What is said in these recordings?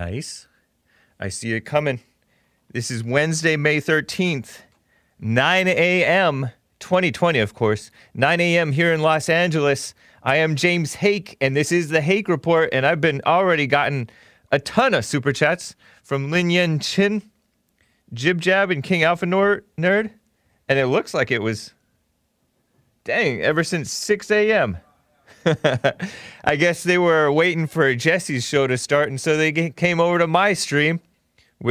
Nice. I see it coming. This is Wednesday, May 13th, 9 a.m., 2020, of course. 9 a.m. here in Los Angeles. I am James Hake, and this is the Hake Report, and I've been already gotten a ton of super chats from Lin Yen Chin, Jib Jab, and King Alpha Nor- Nerd, and it looks like it was, dang, ever since 6 a.m. I guess they were waiting for Jesse's show to start, and so they came over to my stream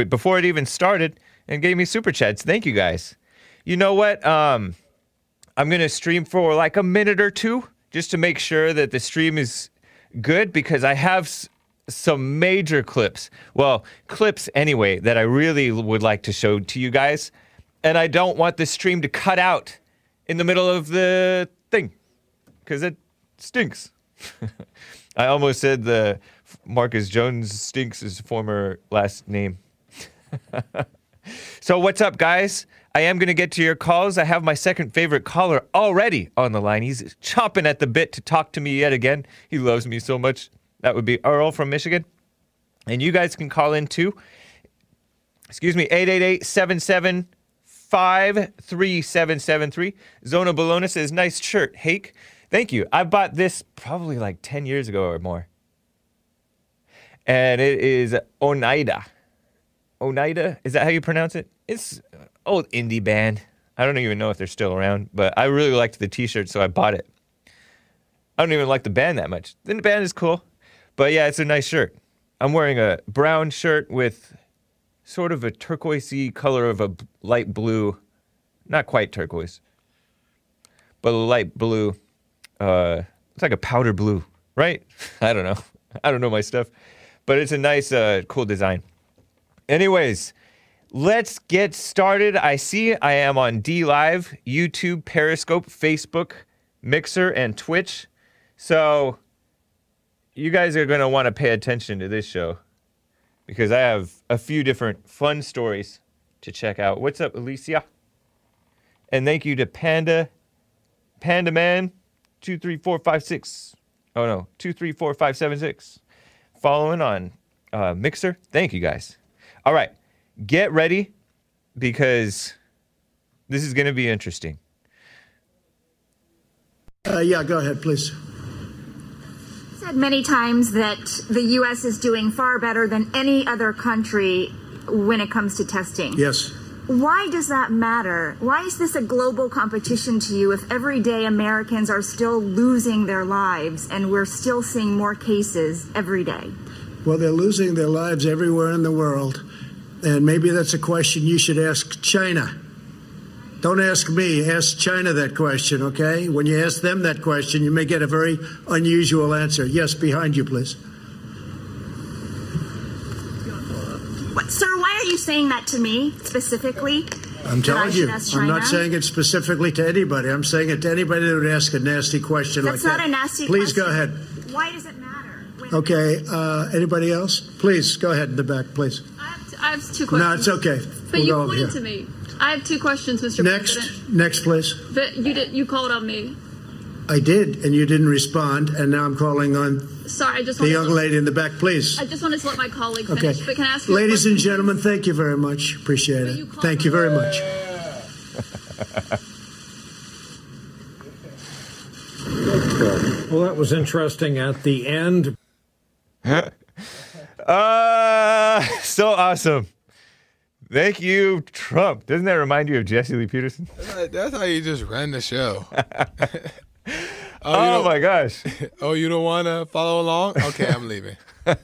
before it even started and gave me super chats. Thank you guys. You know what? Um, I'm gonna stream for like a minute or two just to make sure that the stream is good because I have some major clips. Well, clips anyway that I really would like to show to you guys, and I don't want the stream to cut out in the middle of the thing because it stinks. I almost said the Marcus Jones stinks his former last name. so what's up, guys? I am going to get to your calls. I have my second favorite caller already on the line. He's chomping at the bit to talk to me yet again. He loves me so much. That would be Earl from Michigan. And you guys can call in too. Excuse me, 888 775 3773. Zona Bologna says, nice shirt, Hake. Thank you. I bought this probably like 10 years ago or more. And it is Oneida. Oneida? Is that how you pronounce it? It's uh, old indie band. I don't even know if they're still around, but I really liked the t shirt, so I bought it. I don't even like the band that much. The band is cool, but yeah, it's a nice shirt. I'm wearing a brown shirt with sort of a turquoisey color of a light blue, not quite turquoise, but a light blue. Uh, it's like a powder blue, right? I don't know. I don't know my stuff, but it's a nice, uh, cool design. Anyways, let's get started. I see I am on D Live, YouTube, Periscope, Facebook, Mixer, and Twitch. So you guys are going to want to pay attention to this show because I have a few different fun stories to check out. What's up, Alicia? And thank you to Panda, Panda Man, two three four five six. Oh no, two three four five seven six. Following on uh, Mixer. Thank you guys. All right, get ready because this is going to be interesting. Uh, yeah, go ahead, please. said many times that the U.S. is doing far better than any other country when it comes to testing. Yes. Why does that matter? Why is this a global competition to you if everyday Americans are still losing their lives and we're still seeing more cases every day? Well, they're losing their lives everywhere in the world. And maybe that's a question you should ask China. Don't ask me, ask China that question, okay? When you ask them that question, you may get a very unusual answer. Yes, behind you, please. What, sir, why are you saying that to me specifically? I'm telling you, I'm not saying it specifically to anybody. I'm saying it to anybody that would ask a nasty question That's like that. That's not that. a nasty question. Please question. go ahead. Why does it matter? When- Okay, uh, anybody else? Please, go ahead in the back, please. I have, I have two questions. No, it's okay. But We'll you go over pointed to me. I have two questions, Mr. Next, President. next, please. But you did. You called on me. I did, and you didn't respond, and now I'm calling on Sorry, I just the wanted. young to, lady in the back, please. I just wanted to let my colleague Okay. finish. But can I ask you, a Ladies and question, gentlemen, thank you very much. Appreciate But you it. called Thank you very much. Well, that was interesting at the end. Uh, so awesome. Thank you, Trump. Doesn't that remind you of Jesse Lee Peterson? That's how you just run the show. oh, you Oh don't- my gosh. Oh, you don't want to follow along? Okay, I'm leaving.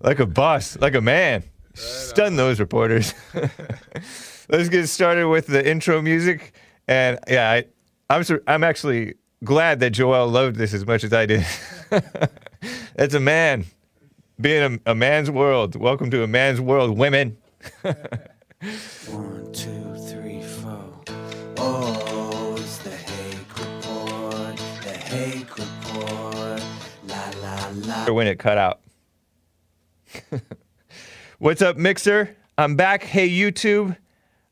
Like a boss, like a man. Stun those reporters. Let's get started with the intro music. And yeah, I, I'm I'm actually glad that Joel loved this as much as I did. It's a man being a, a man's world. Welcome to a man's world, women. One, two, three, four. Oh, when it cut out. What's up, Mixer? I'm back. Hey, YouTube.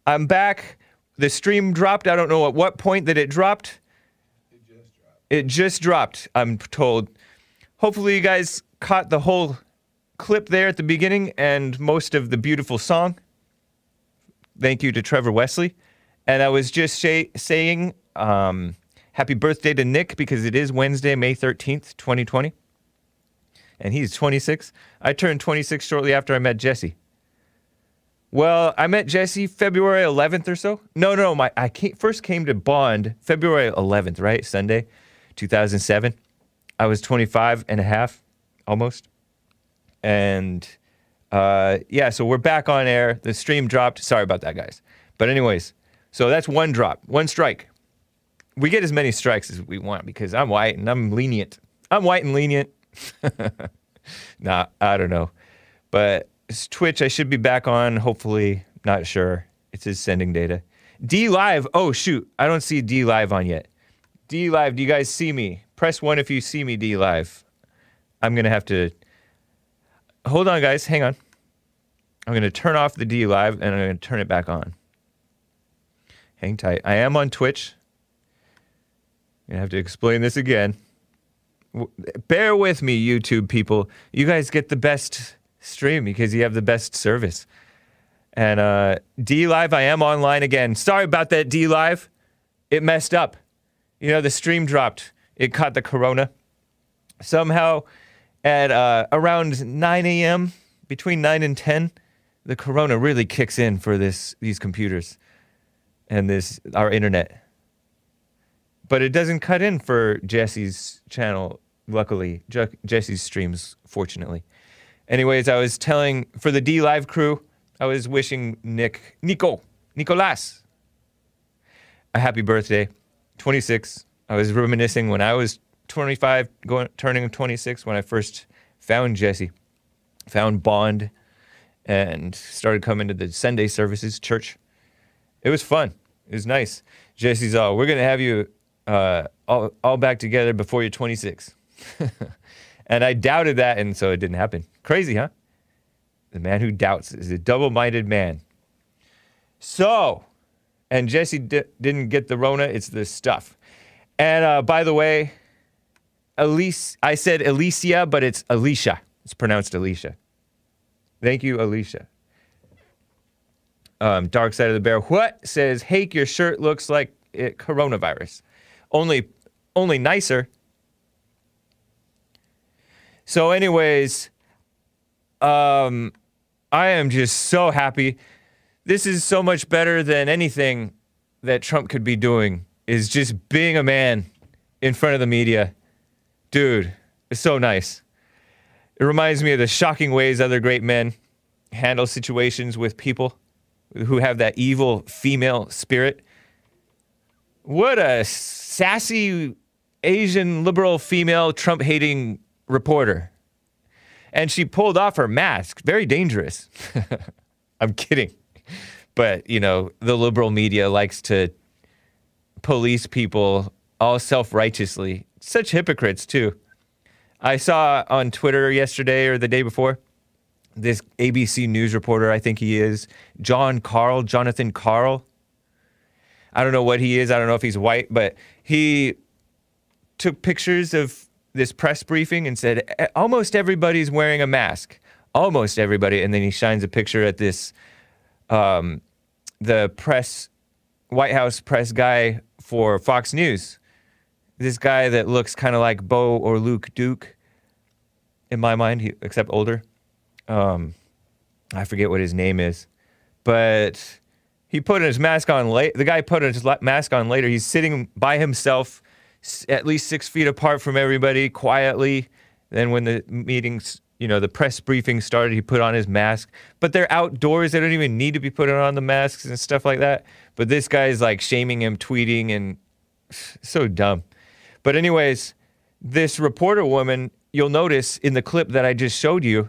I'm back. The stream dropped. I don't know at what point that it dropped. It just dropped, I'm told. Hopefully, you guys caught the whole clip there at the beginning and most of the beautiful song. Thank you to Trevor Wesley. And I was just say, saying um, happy birthday to Nick because it is Wednesday, May 13th, 2020. And he's 26. I turned 26 shortly after I met Jesse. Well, I met Jesse February 11th or so. No, no, my I came, first came to Bond February 11th, right? Sunday, 2007. I was 25 and a half, almost. And uh, yeah, so we're back on air. The stream dropped. Sorry about that, guys. But anyways, so that's one drop, one strike. We get as many strikes as we want because I'm white and I'm lenient. I'm white and lenient. nah, I don't know. But it's Twitch, I should be back on. Hopefully, not sure. It's his sending data. D Live. Oh shoot, I don't see D Live on yet. D Live, do you guys see me? Press one if you see me. D Live. I'm gonna have to. Hold on, guys. Hang on. I'm gonna turn off the D Live and I'm gonna turn it back on. Hang tight. I am on Twitch. I'm gonna have to explain this again. Bear with me, YouTube people. You guys get the best stream because you have the best service. And uh, D Live, I am online again. Sorry about that, D Live. It messed up. You know, the stream dropped. It caught the corona. Somehow, at uh, around 9 a.m., between 9 and 10, the corona really kicks in for this these computers and this our internet. But it doesn't cut in for Jesse's channel. Luckily, Je- Jesse's streams, fortunately. Anyways, I was telling for the D Live crew, I was wishing Nick, Nico, Nicolas, a happy birthday, 26. I was reminiscing when I was 25, going turning 26 when I first found Jesse, found Bond, and started coming to the Sunday services church. It was fun. It was nice. Jesse's all, we're gonna have you uh, all, all back together before you're 26. and I doubted that, and so it didn't happen. Crazy, huh? The man who doubts is a double minded man. So, and Jesse di- didn't get the Rona, it's this stuff. And uh, by the way, Elise, I said Alicia, but it's Alicia. It's pronounced Alicia. Thank you, Alicia. Um, Dark Side of the Bear. What says, Hake, your shirt looks like it, coronavirus. Only, only nicer. So, anyways, um, I am just so happy. This is so much better than anything that Trump could be doing. Is just being a man in front of the media, dude. It's so nice. It reminds me of the shocking ways other great men handle situations with people who have that evil female spirit. What a sassy Asian liberal female Trump hating reporter. And she pulled off her mask. Very dangerous. I'm kidding. But, you know, the liberal media likes to police people all self righteously. Such hypocrites, too. I saw on Twitter yesterday or the day before this ABC News reporter, I think he is, Jon Karl, Jonathan Karl. I don't know what he is. I don't know if he's white, but he took pictures of this press briefing and said "E- almost everybody's wearing a mask. Almost everybody. And then he shines a picture at this, um, the press, White House press guy for Fox News. This guy that looks kind of like Bo or Luke Duke in my mind, he, except older. Um, I forget what his name is, but he put his mask on late. The guy put his mask on later. He's sitting by himself, at least six feet apart from everybody, quietly. Then when the meetings, you know, the press briefing started, he put on his mask. But they're outdoors; they don't even need to be putting on the masks and stuff like that. But this guy's like shaming him, tweeting, and so dumb. But anyways, this reporter woman, you'll notice in the clip that I just showed you,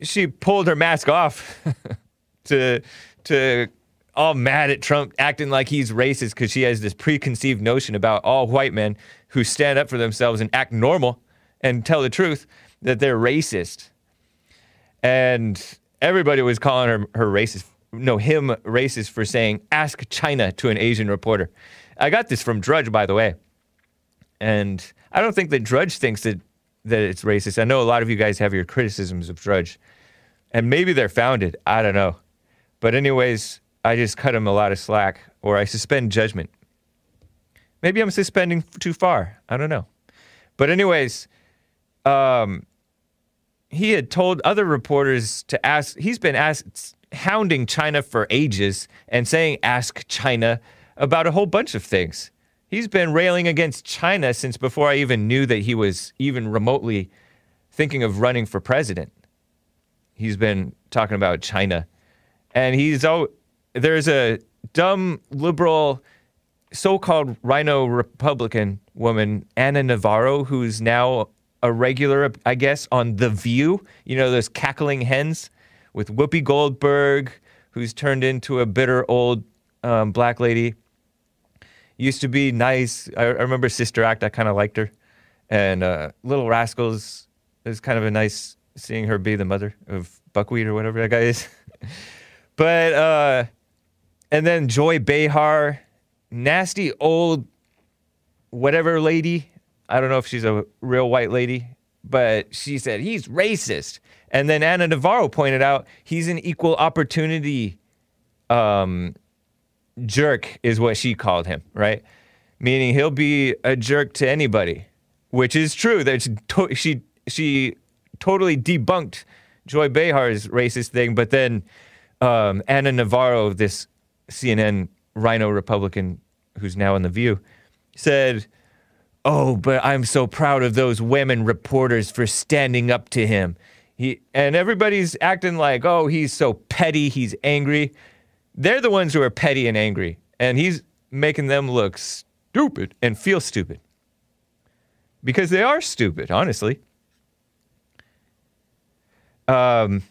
she pulled her mask off to to all mad at Trump acting like he's racist because she has this preconceived notion about all white men who stand up for themselves and act normal and tell the truth that they're racist. And everybody was calling her her racist. No, him racist for saying ask China to an Asian reporter. I got this from Drudge by the way. And I don't think that Drudge thinks that that it's racist. I know a lot of you guys have your criticisms of Drudge, and maybe they're founded. I don't know. But, anyways, I just cut him a lot of slack or I suspend judgment. Maybe I'm suspending too far. I don't know. But, anyways, um, he had told other reporters to ask, he's been hounding China for ages and saying, ask China about a whole bunch of things. He's been railing against China since before I even knew that he was even remotely thinking of running for president. He's been talking about China. And he's oh, there's a dumb liberal so-called RINO Republican woman, Ana Navarro, who's now a regular, I guess, on The View. You know those cackling hens with Whoopi Goldberg, who's turned into a bitter old um, black lady. Used to be nice. I, I remember Sister Act. I kind of liked her, and uh, Little Rascals is kind of a nice seeing her be the mother of Buckwheat or whatever that guy is. but uh, and then Joy Behar, nasty old whatever lady. I don't know if she's a real white lady, but she said he's racist. And then Ana Navarro pointed out he's an equal opportunity um, jerk, is what she called him, right? Meaning he'll be a jerk to anybody, which is true. That she to- she, she totally debunked Joy Behar's racist thing, but then um, Ana Navarro, this CNN RINO Republican who's now in The View, said, Oh, but I'm so proud of those women reporters for standing up to him. He and everybody's acting like, oh, he's so petty, he's angry. They're the ones who are petty and angry, and he's making them look stupid and feel stupid. Because they are stupid, honestly. Um,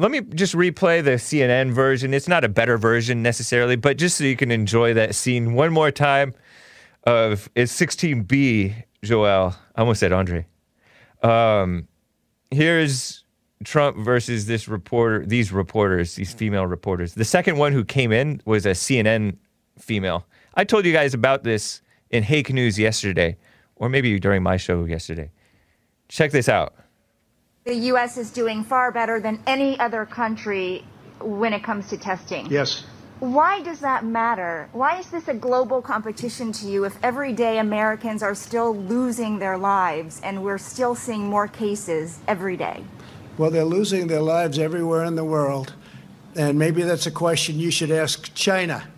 let me just replay the CNN version. It's not a better version necessarily, but just so you can enjoy that scene one more time of it's 16B, Joel. I almost said Andre. Um, here's Trump versus this reporter, these reporters, these female reporters. The second one who came in was a CNN female. I told you guys about this in Hake News yesterday, or maybe during my show yesterday. Check this out. The U.S. is doing far better than any other country when it comes to testing. Yes. Why does that matter? Why is this a global competition to you if every day Americans are still losing their lives and we're still seeing more cases every day? Well, they're losing their lives everywhere in the world. And maybe that's a question you should ask China.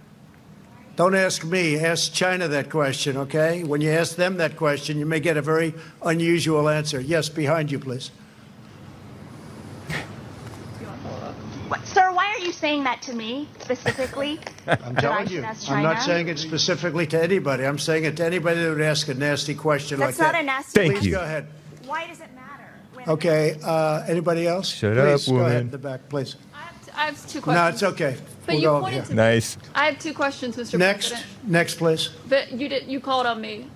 Don't ask me, ask China that question, okay? When you ask them that question, you may get a very unusual answer. Yes, behind you, please. What, sir, why are you saying that to me specifically? I'm telling you. I'm not saying it specifically to anybody. I'm saying it to anybody that would ask a nasty question That's like not that. a nasty Thank Please you. go ahead. Why does it matter? when- Okay, uh, anybody else? Shut up, please, go woman. ahead in the back, please. I have, t- I have two No, it's okay. But We'll you go over pointed here. to Nice. I have two questions, Mr. Next, President. next, please. But you did. You called on me.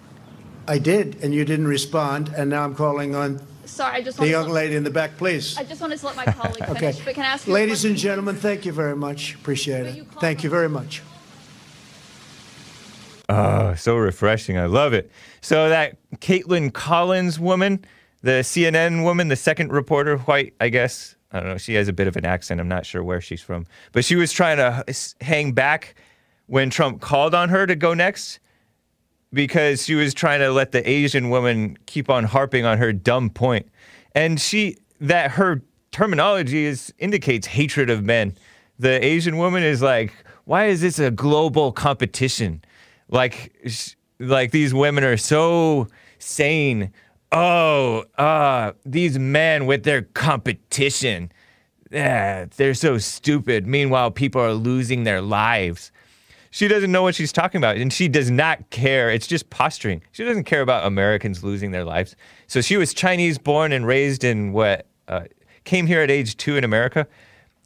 I did, and you didn't respond, and now I'm calling on Sorry, I just the young to, lady in the back, please. I just wanted to let my colleague Okay. finish. But can I ask you a Ladies and gentlemen, thank you very much. Appreciate But you it. called Thank you very much. Oh, so refreshing. I love it. So that Kaitlan Collins woman, the CNN woman, the second reporter, white, I guess. I don't know. She has a bit of an accent. I'm not sure where she's from. But she was trying to hang back when Trump called on her to go next because she was trying to let the Asian woman keep on harping on her dumb point. And she that her terminology is indicates hatred of men. The Asian woman is like, "Why is this a global competition?" Like like these women are so sane. Oh, uh, these men with their competition. Yeah, they're so stupid. Meanwhile, people are losing their lives. She doesn't know what she's talking about, and she does not care. It's just posturing. She doesn't care about Americans losing their lives. So she was Chinese born and raised in what? Uh, came here at age two in America,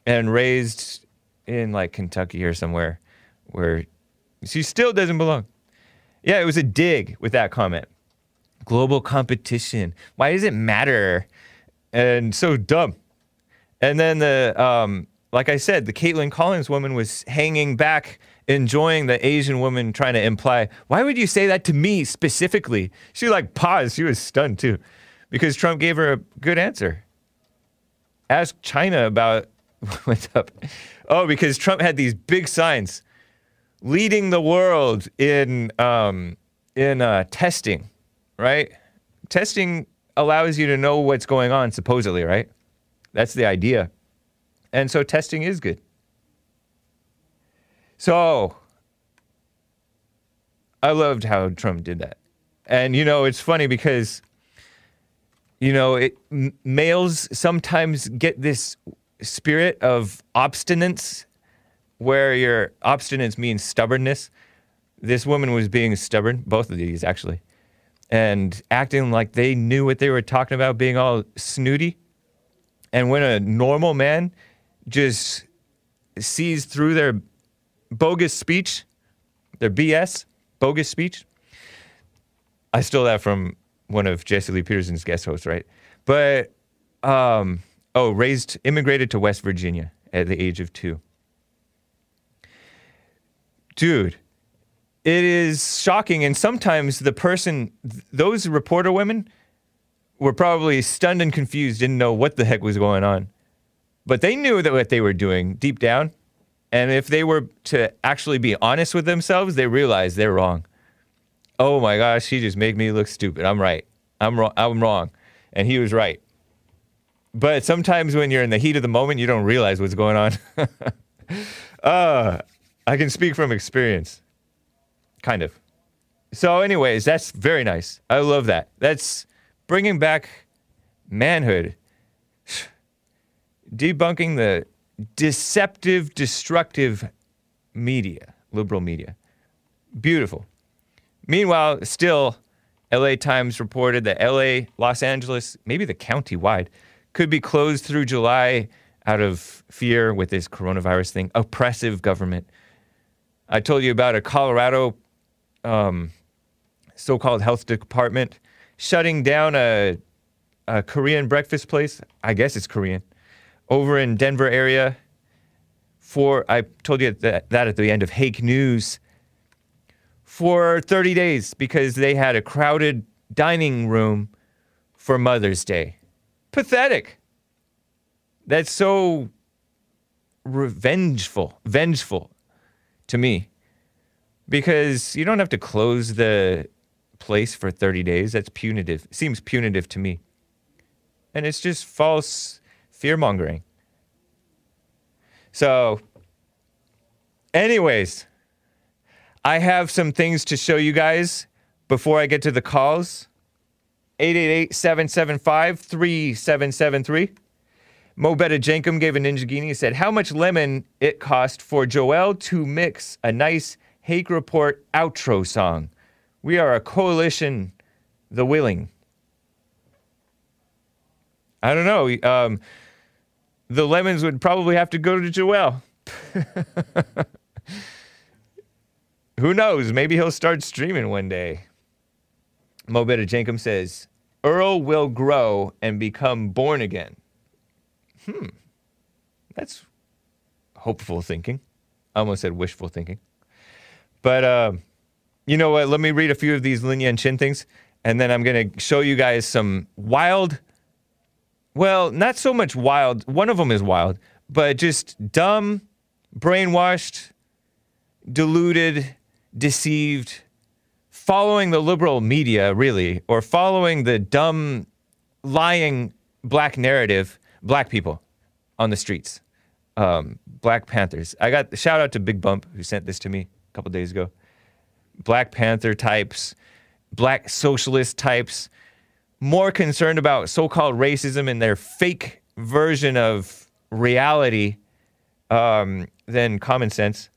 and raised in like Kentucky or somewhere, where she still doesn't belong. Yeah, it was a dig with that comment. Global competition. Why does it matter? And so dumb. And then the, um, like I said, the Kaitlan Collins woman was hanging back, enjoying the Asian woman trying to imply, why would you say that to me specifically? She like paused. She was stunned too. because Trump gave her a good answer. Ask China about what's up. Oh, because Trump had these big signs leading the world in um, in uh, testing, right? Testing allows you to know what's going on, supposedly, right? That's the idea. And so testing is good. So I loved how Trump did that. And you know, it's funny because you know, it, m- males sometimes get this spirit of obstinance where your obstinance means stubbornness. This woman was being stubborn, both of these actually, and acting like they knew what they were talking about, being all snooty. And when a normal man just sees through their bogus speech, their BS, bogus speech, I stole that from one of Jesse Lee Peterson's guest hosts, right? But, um, oh, raised, immigrated to West Virginia at the age of two. Dude, it is shocking. And sometimes the person, th- those reporter women were probably stunned and confused, didn't know what the heck was going on. But they knew that what they were doing deep down. And if they were to actually be honest with themselves, they realize they're wrong. Oh my gosh, he just made me look stupid. I'm right. I'm wrong. I'm wrong. And he was right. But sometimes when you're in the heat of the moment, you don't realize what's going on. uh, I can speak from experience. Kind of. So, anyways, that's very nice. I love that. That's bringing back manhood, debunking the deceptive, destructive media, liberal media. Beautiful. Meanwhile, still, LA Times reported that LA, Los Angeles, maybe the county wide, could be closed through July out of fear with this coronavirus thing. Oppressive government. I told you about a Colorado um, so called health department shutting down a, a Korean breakfast place. I guess it's Korean. Over in Denver area. For, I told you that, that at the end of Hake News for 30 days because they had a crowded dining room for Mother's Day. Pathetic. That's so revengeful, vengeful to me. Because you don't have to close the place for 30 days. That's punitive. Seems punitive to me. And it's just false fear mongering. So, anyways, I have some things to show you guys before I get to the calls. 888 775 3773. Mo Betta Jankum gave a Ninja Guinea. He said, How much lemon it cost for Joel to mix a nice Hake Report outro song? We are a coalition, the willing. I don't know. Um, the lemons would probably have to go to Joel. Who knows? Maybe he'll start streaming one day. Mo Betta Jankum says, Earl will grow and become born again. Hmm. That's hopeful thinking. I almost said wishful thinking. But uh, you know what? Let me read a few of these Lin Yan Chin things, and then I'm going to show you guys some wild, well, not so much wild. One of them is wild, but just dumb, brainwashed, deluded, deceived, following the liberal media, really, or following the dumb, lying black narrative, black people on the streets, um, Black Panthers. I got shout out to Big Bump who sent this to me a couple days ago. Black Panther types, black socialist types, more concerned about so called racism and their fake version of reality um, than common sense.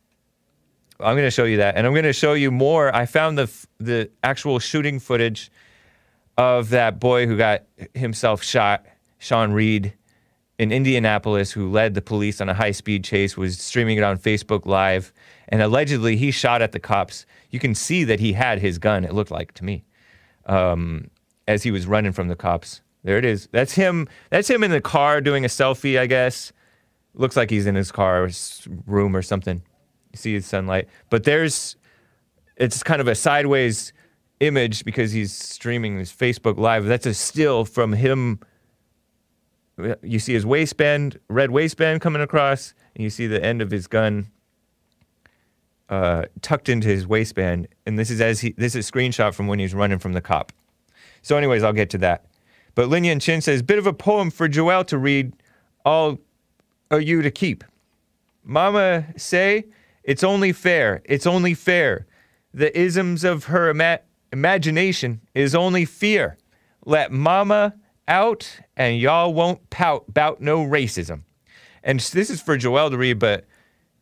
I'm going to show you that, and I'm going to show you more. I found the f- the actual shooting footage of that boy who got himself shot, Sean Reed, in Indianapolis, who led the police on a high speed chase, was streaming it on Facebook Live, and allegedly he shot at the cops. You can see that he had his gun. It looked like to me, um, as he was running from the cops. There it is. That's him. That's him in the car doing a selfie. I guess. Looks like he's in his car room or something. You see his sunlight, but there's it's kind of a sideways image because he's streaming his Facebook Live. That's a still from him. You see his waistband, red waistband coming across, and you see the end of his gun uh, tucked into his waistband. And this is as he. This is a screenshot from when he's running from the cop. So, anyways, I'll get to that. But Lin Yan Chin says, bit of a poem for Joelle to read. All are you to keep. Mama say, it's only fair. It's only fair. The isms of her ima- imagination is only fear. Let mama out and y'all won't pout about no racism. And this is for Joel to read, but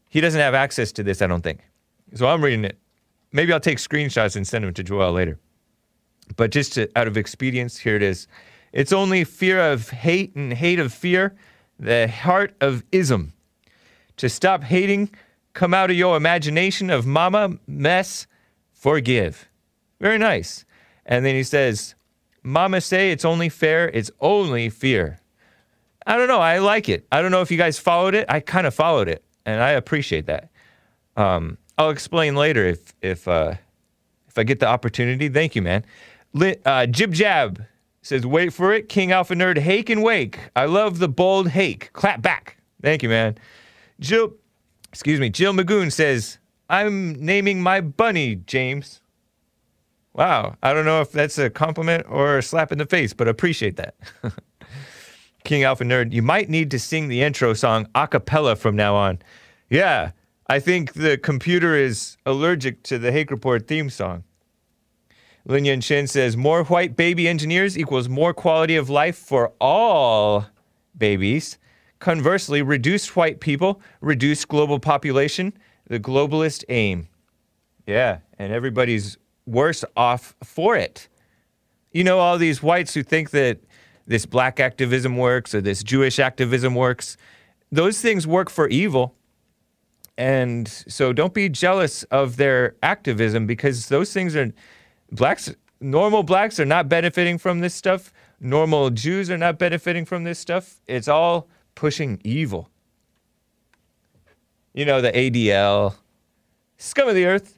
he doesn't have access to this, I don't think. So I'm reading it. Maybe I'll take screenshots and send them to Joel later. But just to, out of expedience, here it is. It's only fear of hate and hate of fear, the heart of ism. To stop hating, come out of your imagination of mama, mess, forgive. Very nice. And then he says, Mama say it's only fair, it's only fear. I don't know. I like it. I don't know if you guys followed it. I kind of followed it, and I appreciate that. Um, I'll explain later if if uh, if I get the opportunity. Thank you, man. Uh, Jib Jab says, "Wait for it, King Alpha Nerd. Hake and wake. I love the bold hake. Clap back. Thank you, man." Jill, excuse me. Jill Magoon says, "I'm naming my bunny James." Wow. I don't know if that's a compliment or a slap in the face, but appreciate that. King Alpha Nerd, you might need to sing the intro song a cappella from now on. Yeah, I think the computer is allergic to the Hake Report theme song. Lin Yan Shin says more white baby engineers equals more quality of life for all babies. Conversely, reduced white people, reduced global population, the globalist aim. Yeah, and everybody's worse off for it. You know, all these whites who think that this black activism works or this Jewish activism works, those things work for evil. And so don't be jealous of their activism because those things are blacks, normal blacks are not benefiting from this stuff. Normal Jews are not benefiting from this stuff. It's all pushing evil. You know, the ADL, scum of the earth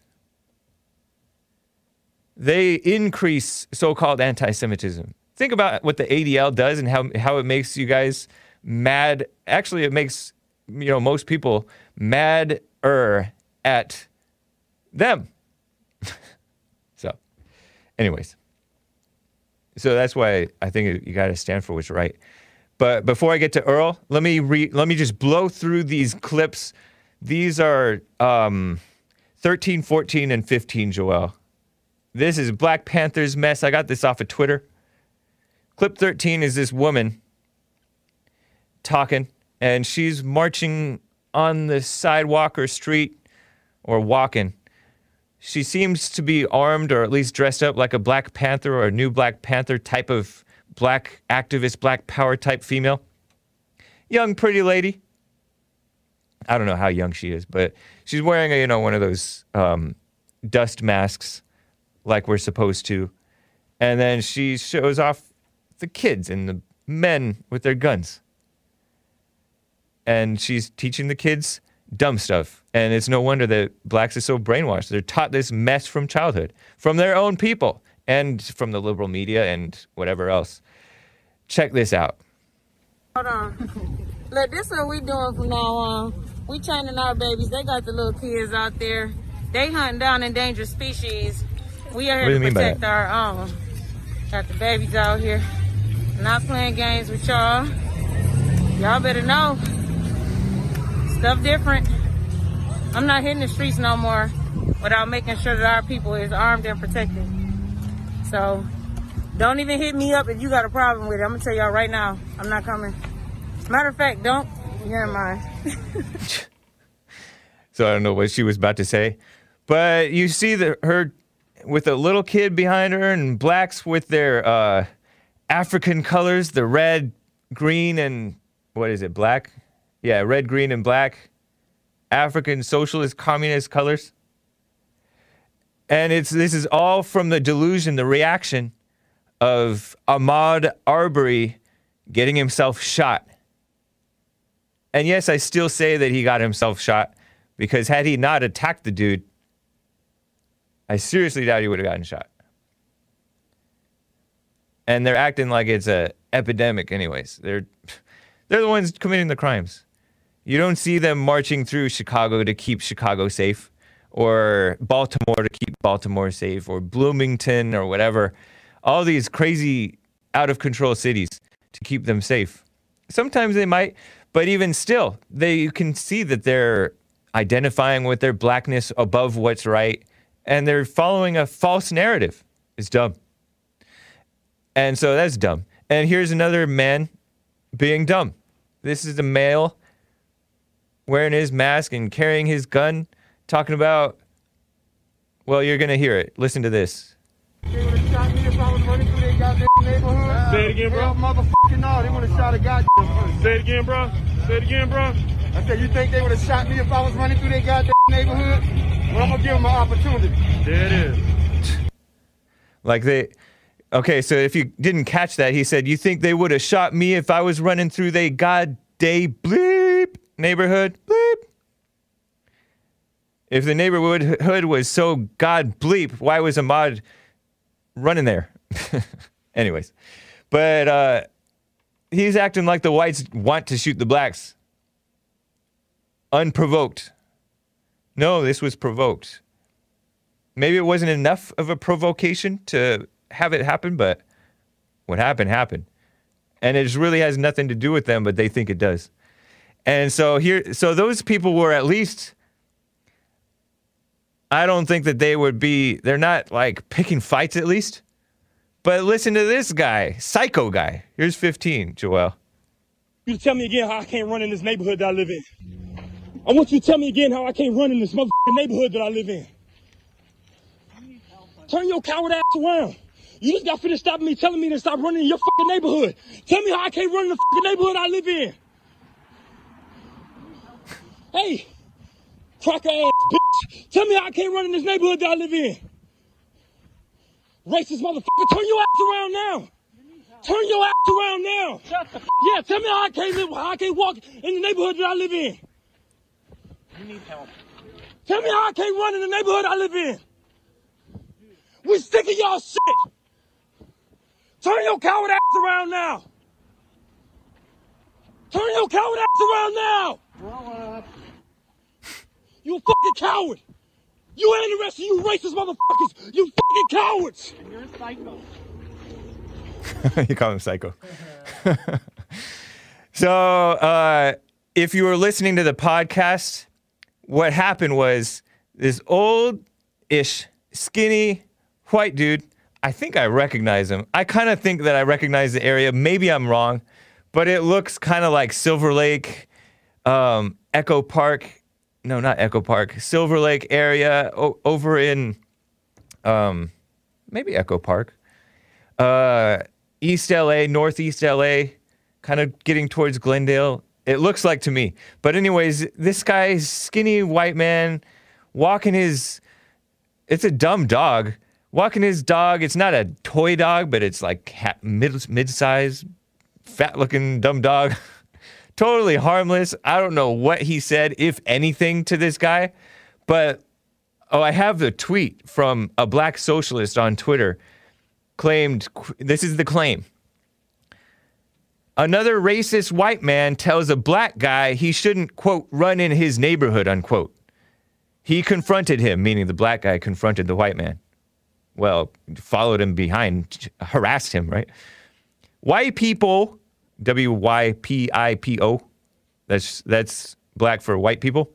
they increase so-called anti-Semitism. Think about what the ADL does and how how it makes you guys mad. Actually, it makes you know most people madder at them. Anyways, so that's why I think you got to stand for what's right. But before I get to Earl, let me re- let me just blow through these clips. These are um, 13, 14, and 15, Joel. This is Black Panther's mess. I got this off of Twitter. Clip 13 is this woman talking, and she's marching on the sidewalk or street or walking. She seems to be armed or at least dressed up like a Black Panther or a new Black Panther type of black activist, black power type female. Young, pretty lady. I don't know how young she is, but she's wearing a, you know, one of those um, dust masks like we're supposed to. And then she shows off the kids and the men with their guns. And she's teaching the kids dumb stuff. And it's no wonder that blacks are so brainwashed. They're taught this mess from childhood, from their own people, and from the liberal media and whatever else. Check this out. Hold on. Look, this what we doing from now on. We training our babies. They got the little kids out there. They hunting down endangered species. We are here to protect our own. Got the babies out here. Not playing games with y'all. Y'all better know. Stuff different. I'm not hitting the streets no more without making sure that our people is armed and protected. So don't even hit me up if you got a problem with it. I'm gonna tell y'all right now, I'm not coming. Matter of fact, don't. Never mind. So I don't know what she was about to say. But you see the, her with a little kid behind her and blacks with their uh, African colors, the red, green, and what is it, black? Yeah, red, green, and black. African socialist communist colors. And it's this is all from the delusion, the reaction of Ahmaud Arbery getting himself shot. And yes, I still say that he got himself shot because had he not attacked the dude, I seriously doubt he would have gotten shot. and they're acting like it's a epidemic. Anyways, they're they're the ones committing the crimes. You don't see them marching through Chicago to keep Chicago safe, or Baltimore to keep Baltimore safe, or Bloomington or whatever. All these crazy, out of control cities to keep them safe. Sometimes they might, but even still, they you can see that they're identifying with their blackness above what's right, and they're following a false narrative. It's dumb. And so that's dumb. And here's another man being dumb. This is a male wearing his mask and carrying his gun, talking about, well, you're going to hear it. Listen to this. They would have shot me if I was running through their goddamn neighborhood. Say it again, bro. Hell, motherfucking no, they would have shot a goddamn. Say it again, bro. Say it again, bro. I said, you think they would have shot me if I was running through their goddamn neighborhood? Well, I'm gonna give them an opportunity. There it is. Like they, okay, so if you didn't catch that, he said, You think they would have shot me if I was running through they god day bleep neighborhood? Bleep. If the neighborhood hood was so god bleep, why was Ahmaud running there? Anyways, but uh, he's acting like the whites want to shoot the blacks. Unprovoked. No, this was provoked maybe it wasn't enough of a provocation to have it happen, but what happened happened. And it really has nothing to do with them, but they think it does. And so here so those people were at least I don't think that they would be they're not like picking fights at least. But listen to this guy, psycho guy. Here's 15, Joel. You tell me again how I can't run in this neighborhood that I live in. I want you to tell me again how I can't run in this motherfucking neighborhood that I live in. Turn your coward ass around. You just got finished stopping me, telling me to stop running in your fucking neighborhood. Tell me how I can't run in the fucking neighborhood I live in. Hey, cracker ass bitch. Tell me how I can't run in this neighborhood that I live in. Racist motherfucker, turn your ass around now. Turn your ass around now. yeah, tell me how I can't live, how I can't walk in the neighborhood that I live in. You need help. Tell me how I can't run in the neighborhood I live in. We sick of y'all shit. Turn your coward ass around now. Turn your coward ass around now. You a fucking coward. You and the rest of you racist motherfuckers. You fucking cowards. You're a psycho. you call him psycho. so, uh, if you were listening to the podcast, what happened was this old ish, skinny, white dude. I think I recognize him. I kind of think that I recognize the area. Maybe I'm wrong, but it looks kind of like Silver Lake, um, Echo Park. No, not Echo Park. Silver Lake area o- over in um, maybe Echo Park. Uh, East LA, Northeast LA, kind of getting towards Glendale. It looks like to me. But, anyways, this guy, skinny white man, walking his. It's a dumb dog. Walking his dog. It's not a toy dog, but it's like mid mid fat looking dumb dog. totally harmless. I don't know what he said, if anything, to this guy. But, oh, I have the tweet from a black socialist on Twitter claimed this is the claim. Another racist white man tells a black guy he shouldn't, quote, run in his neighborhood, unquote. He confronted him, meaning the black guy confronted the white man. Well, followed him behind, harassed him, right? White people, W Y P I P O, that's, that's black for white people.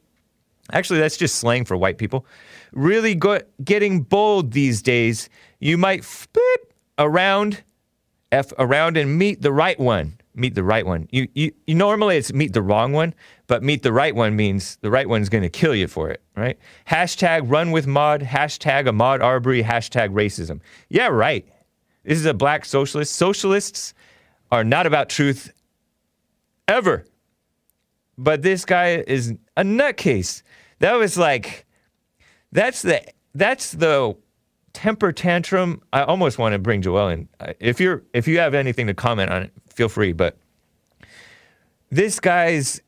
Actually, that's just slang for white people. Really go- getting bold these days. You might flip around, F around and meet the right one. Meet the right one. You, you, you normally it's meet the wrong one, but meet the right one means the right one's going to kill you for it, right? Hashtag run with Maud, hashtag Ahmaud Arbery, hashtag racism. Yeah, right. This is a black socialist. Socialists are not about truth ever. But this guy is a nutcase. That was like, that's the that's the temper tantrum. I almost want to bring Joel in. Uh, If you're if you have anything to comment on it, feel free. But this guy's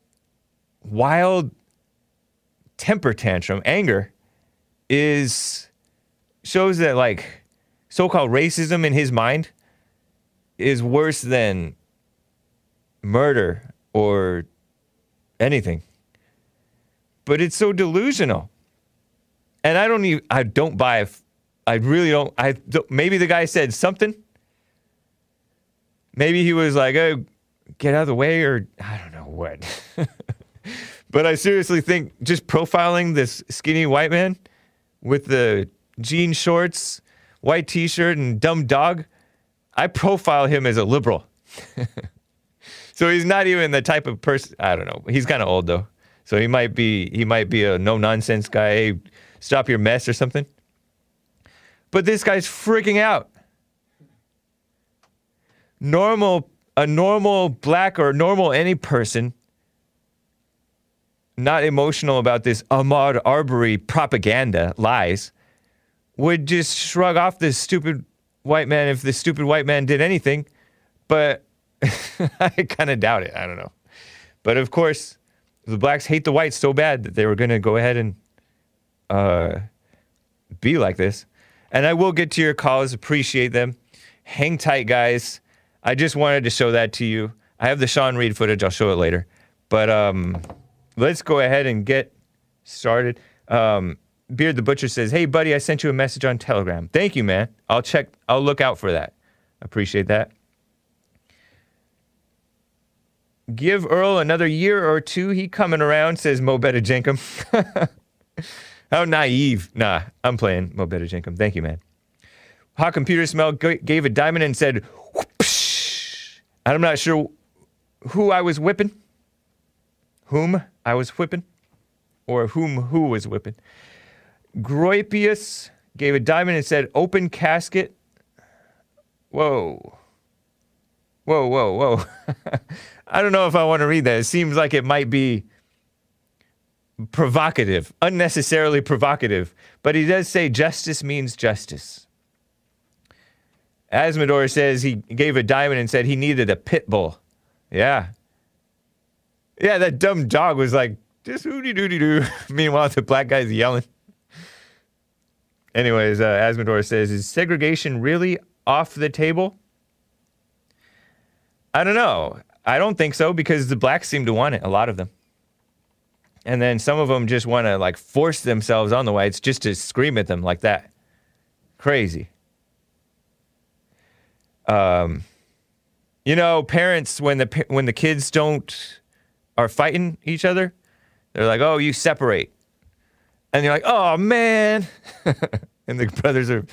wild temper tantrum, anger, is shows that like so-called racism in his mind is worse than murder or anything. But it's so delusional. And I don't even, I don't buy, I really don't, I don't, maybe the guy said something. Maybe he was like, oh, get out of the way, or I don't know what. but I seriously think just profiling this skinny white man with the jean shorts, white t shirt, and dumb dog, I profile him as a liberal. so he's not even the type of person, I don't know. He's kind of old though. So he might be he might be a no nonsense guy. Hey, stop your mess or something. But this guy's freaking out. Normal a normal black or normal any person not emotional about this Ahmaud Arbery propaganda lies would just shrug off this stupid white man if the stupid white man did anything. But I kind of doubt it. I don't know. But of course, the blacks hate the whites so bad that they were going to go ahead and uh, be like this. And I will get to your calls, appreciate them. Hang tight, guys. I just wanted to show that to you. I have the Sean Reed footage. I'll show it later. But um, let's go ahead and get started. Um, Beard the Butcher says, Hey, buddy, I sent you a message on Telegram. Thank you, man. I'll check, I'll look out for that. Appreciate that. Give Earl another year or two. He coming around, says Mo Betta Jenkum. How naive. Nah, I'm playing Mo Betta Jenkum. Thank you, man. Hot Computer Smell gave a diamond and said, Whoopsh. I'm not sure who I was whipping, whom I was whipping, or whom who was whipping. Groipius gave a diamond and said, open casket. Whoa. Whoa, whoa, whoa. I don't know if I want to read that. It seems like it might be provocative, unnecessarily provocative. But he does say justice means justice. Asmodor says he gave a diamond and said he needed a pit bull. Yeah. Yeah, that dumb dog was like, just hooty dooty doo. Meanwhile, the black guy's yelling. Anyways, uh, Asmodor says, is segregation really off the table? I don't know. I don't think so because the blacks seem to want it, a lot of them. And then some of them just want to like force themselves on the whites just to scream at them like that. Crazy. Um, you know, parents when the when the kids don't are fighting each other, they're like, "Oh, you separate," and you're like, "Oh man," and the brothers are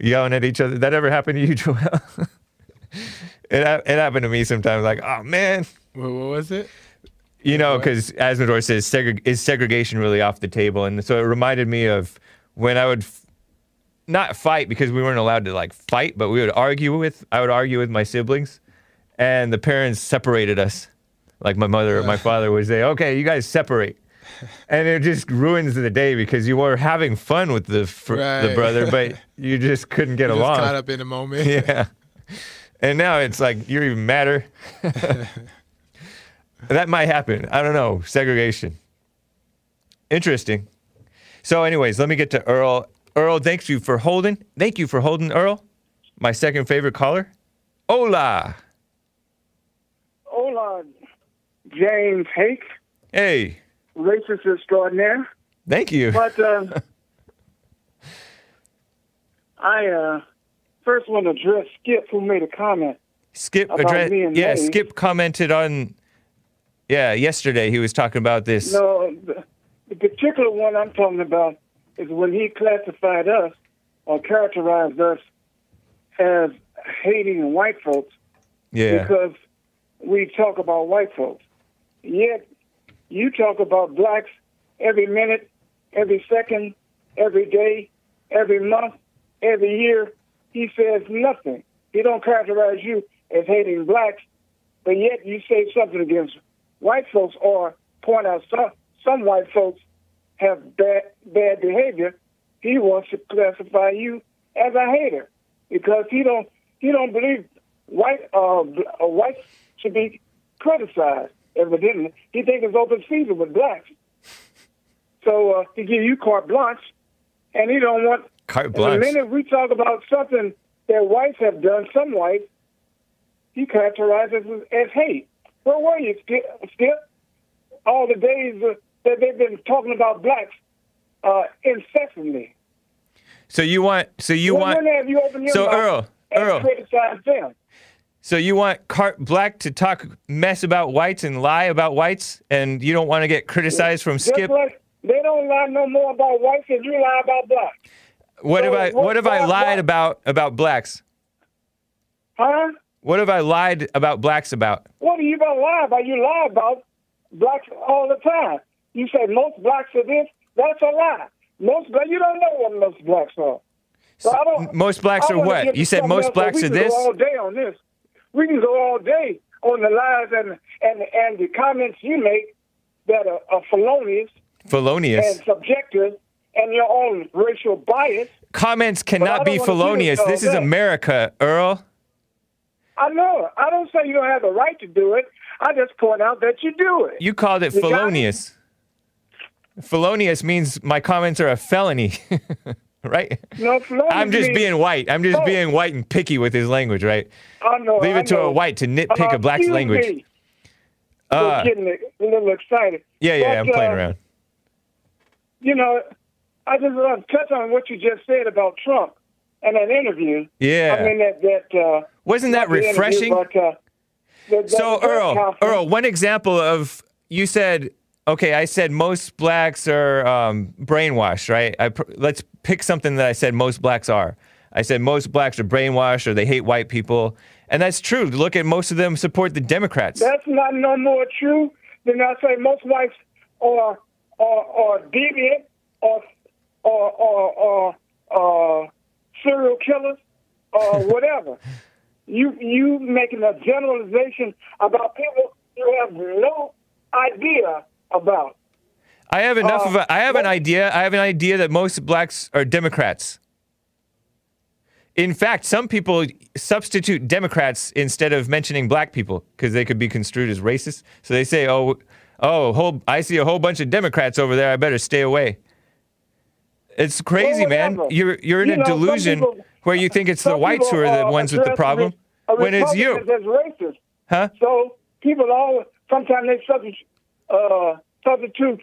yelling at each other. That ever happened to you, Joel? it hap- it happened to me sometimes. Like, "Oh man." What, what was it? You know, because Asmodor says, "Segre- is segregation really off the table? And so it reminded me of when I would f- not fight because we weren't allowed to like fight, but we would argue with, I would argue with my siblings, and the parents separated us. Like my mother or my father would say, okay, you guys separate. And it just ruins the day because you were having fun with the fr- the brother, but you just couldn't get Just along. caught up in the moment. yeah. And now it's like you're even madder. that might happen. I don't know. Segregation. Interesting. So, anyways, let me get to Earl. Earl, thanks you for holding. Thank you for holding, Earl. My second favorite caller. Hola. Hola, James Hake, Hey. Racist extraordinaire. Thank you. But uh, I uh, first want to address Skip, who made a comment. Skip address. me and Yeah. Skip commented on. Yeah, yesterday he was talking about this. No, the, the particular one I'm talking about is when he classified us or characterized us as hating white folks Yeah. because we talk about white folks. Yet you talk about blacks every minute, every second, every day, every month, every year. He says nothing. He don't characterize you as hating blacks, but yet you say something against white folks or point out some some white folks have bad bad behavior. He wants to classify you as a hater because he don't he don't believe white uh, uh whites should be criticized. Evidently, he thinks it's open season with blacks. So uh, he give you carte blanche, and he don't want. Carte and blanche. The minute we talk about something that whites have done, some whites, he characterizes as, as hate. Where were you, Skip? All the days uh, that they've been talking about blacks uh, incessantly. So you want? So you when, want? You So Earl, Earl. So you want Cart Black to talk mess about whites and lie about whites, and you don't want to get criticized from Skip? like they don't lie no more about whites than you lie about blacks. What have I? what have I lied what? about about blacks? Huh? What have I lied about blacks about? What are you gonna lie about? You lie about blacks all the time. You say most blacks are this. That's a lie. Most black. You don't know what most blacks are. So I don't, Most blacks are what? You said most blacks are this? Go all day on this. We can go all day on the lies and and and the comments you make that are, are felonious Felonious. and subjective and your own racial bias. Comments cannot be felonious. this This is. America, Earl. I know. I don't say you don't have the right to do it. I just point out that you do it. You called it You felonious. Felonious means my comments are a felony, right? No, I'm just being white. I'm just being white and picky with his language, right? I know. Leave I it to know. a white to nitpick Uh, a black's language. me. Uh, getting a little excited. yeah, yeah, I'm playing uh, around. You know, I just want to touch on what you just said about Trump and that interview. Yeah. I mean that that. Uh, Wasn't that refreshing? but, uh, So Earl. Earl, one example of you said, okay, I said most blacks are um, brainwashed, right? I pr- let's pick something that I said most blacks are. I said most blacks are brainwashed or they hate white people, and that's true. Look at most of them support the Democrats. That's not no more true than I say most whites are are, are deviant or or or, or uh, serial killers or whatever. you you making a generalization about people you have no idea about. I have enough Uh, of a, I have an idea. I have an idea that most blacks are Democrats. In fact, some people substitute Democrats instead of mentioning black people because they could be construed as racist. So they say, "Oh, oh, whole, I see a whole bunch of Democrats over there. I better stay away." It's crazy, man. You're you're in You a know, delusion people- where you think it's the whites who are the uh, ones with the problem when it's you, as racist. huh? So people all sometimes they substitute, uh, substitute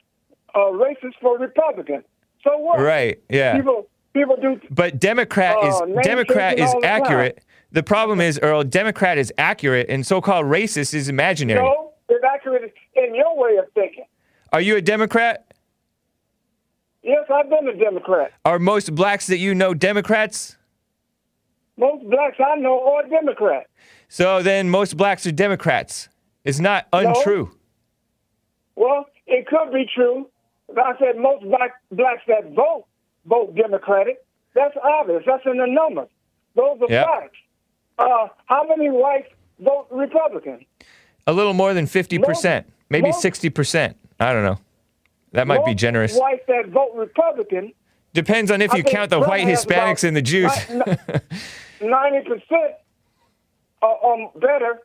uh, racist for Republican. So what? Right? Yeah. People people do. But Democrat Uh, is Democrat is all the accurate. The problem is, Earl, Democrat is accurate, and so-called racist is imaginary. No, it's accurate in your way of thinking. Are you a Democrat? Yes, I've been a Democrat. Are most blacks that you know Democrats? Most blacks I know are Democrats. So then most blacks are Democrats. It's not untrue. Well, it could be true. But I said most black blacks that vote vote Democratic. That's obvious. That's in the numbers. Those are Yep. facts. Uh, how many whites vote Republican? A little more than 50%, maybe most- 60%. I don't know. That might be generous. Whites that vote Republican, Depends on if I you count the Trump white Hispanics and the Jews. ninety percent are um, better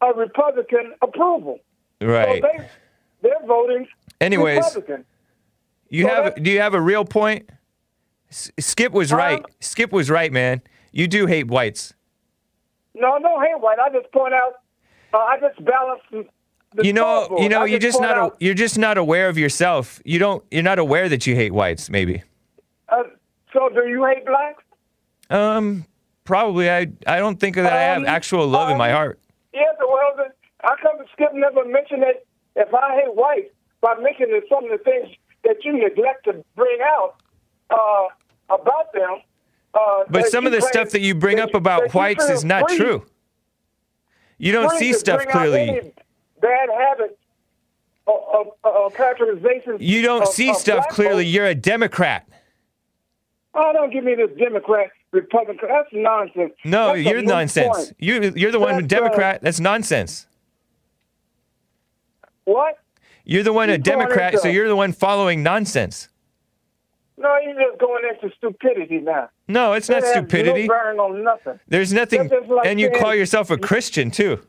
a Republican approval. right. So they're voting Anyways, Republican. You So have do you have a real point? S- Skip was Huh? right. Skip was right, man. You do hate whites. No, I don't hate white. I just point out. Uh, I just balance you know, you know, you're just not a, you're just not aware of yourself. You don't you're not aware that you hate whites, maybe. uh, so, do you hate blacks? Um probably I I don't think that I have Um, actual love in my um, heart. Yes, well, I come to Skip never mention it. If I hate whites, by mentioning some of the things that you neglect to bring out uh, about them. Uh, But some of the claim- stuff that you bring up about whites is not free- true. You don't see stuff clearly. Bad habits of, or characterizations. You don't of- see of stuff clearly. folks. You're a Democrat. Oh, don't give me this Democrat, Republican. That's nonsense. No, That's you're nonsense. point. You you're the one That's, uh, Democrat. That's nonsense. What? You're the one a Democrat, into- so you're the one following nonsense. No, you're just going into stupidity now. No, it's not That stupidity. No on nothing. There's nothing, like and you saying- call yourself a Christian too.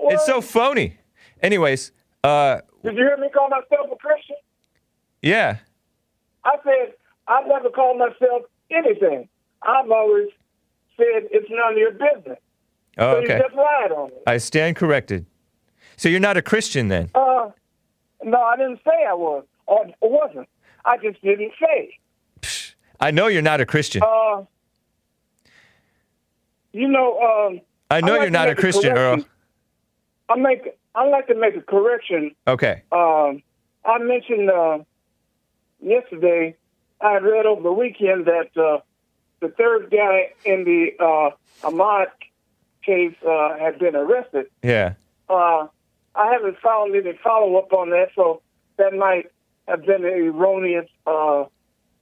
It's so phony. Anyways, uh, Did you hear me call myself a Christian? yeah, I said I never called myself anything. I've always said it's none of your business. Oh, so okay. you just lied on me. I stand corrected. So you're not a Christian then? Uh, no, I didn't say I was or wasn't. I just didn't say. I know you're not a Christian. Uh, you know, um, I know like you're not a Christian, Earl. I make. I like to make a correction. Okay. Um, I mentioned uh, yesterday. I read over the weekend that uh, the third guy in the uh, Ahmaud case uh, had been arrested. Yeah. Uh, I haven't found any follow up on that, so that might have been an erroneous uh,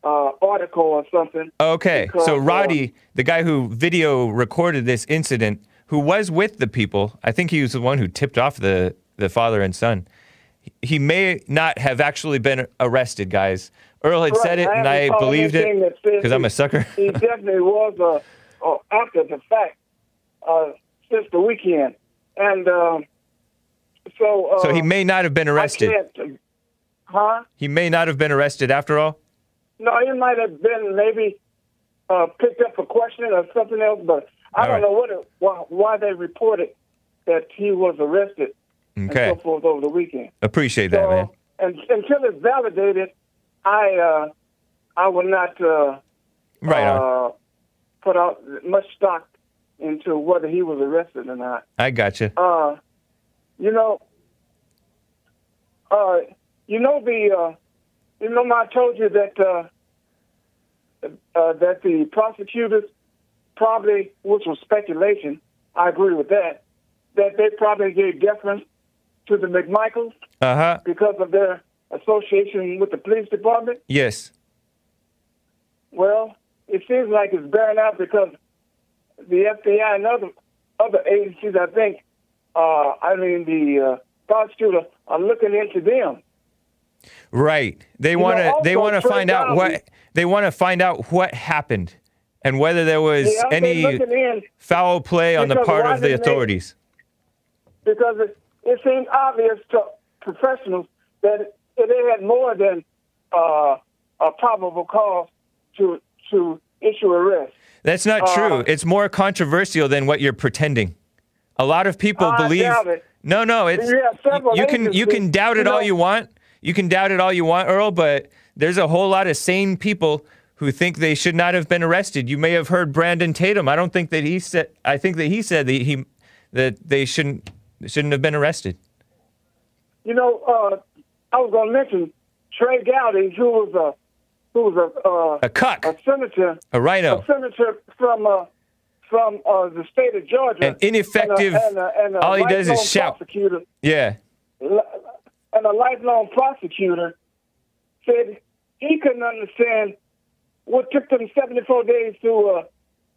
uh, article or something. Okay. Because, So uh, Roddy, the guy who video recorded this incident, who was with the people, I think he was the one who tipped off the, the father and son. He may not have actually been arrested, guys. Earl had Right, said it, and I believed it because I'm a sucker. he definitely was uh, uh, after the fact uh, since the weekend, and um, so. Uh, So he may not have been arrested. Huh? He may not have been arrested after all. No, he might have been maybe uh, picked up for questioning or something else, but I All don't right. know what it, why, why they reported that he was arrested Okay. and so forth over the weekend. Appreciate that, So, man. And until it's validated, I uh, I will not uh, Right uh, put out much stock into whether he was arrested or not. I gotcha. Uh, you know, uh, you know the, uh, you know, I told you that uh, uh, that the prosecutors probably, which was speculation, I agree with that, that they probably gave deference to the McMichaels Uh huh. because of their association with the police department. Yes. Well, it seems like it's bearing out because the FBI and other other agencies, I think, uh, I mean, the uh, prosecutor are looking into them. Right. They want to. They want to find out what. They want to find out what happened, and whether there was any foul play on the part of the didn't they- authorities. because it, it seems obvious to professionals that they had more than uh, a probable cause to to issue arrest. That's not Uh, true. It's more controversial than what you're pretending. A lot of people I believe. No, no. It's You you can you can doubt it you all you want. You can doubt it all you want, Earl. But there's a whole lot of sane people who think they should not have been arrested. You may have heard Brandon Tatum. I don't think that he said. I think that he said that he that they shouldn't shouldn't have been arrested. You know, uh, I was going to mention Trey Gowdy, who was a who was a uh, A cuck. a senator, A RINO. a senator from uh, from uh, the state of Georgia, An ineffective- and a, and a, and a all he does is shout. Prosecutor, Yeah. and a lifelong prosecutor said he couldn't understand what took them 74 days to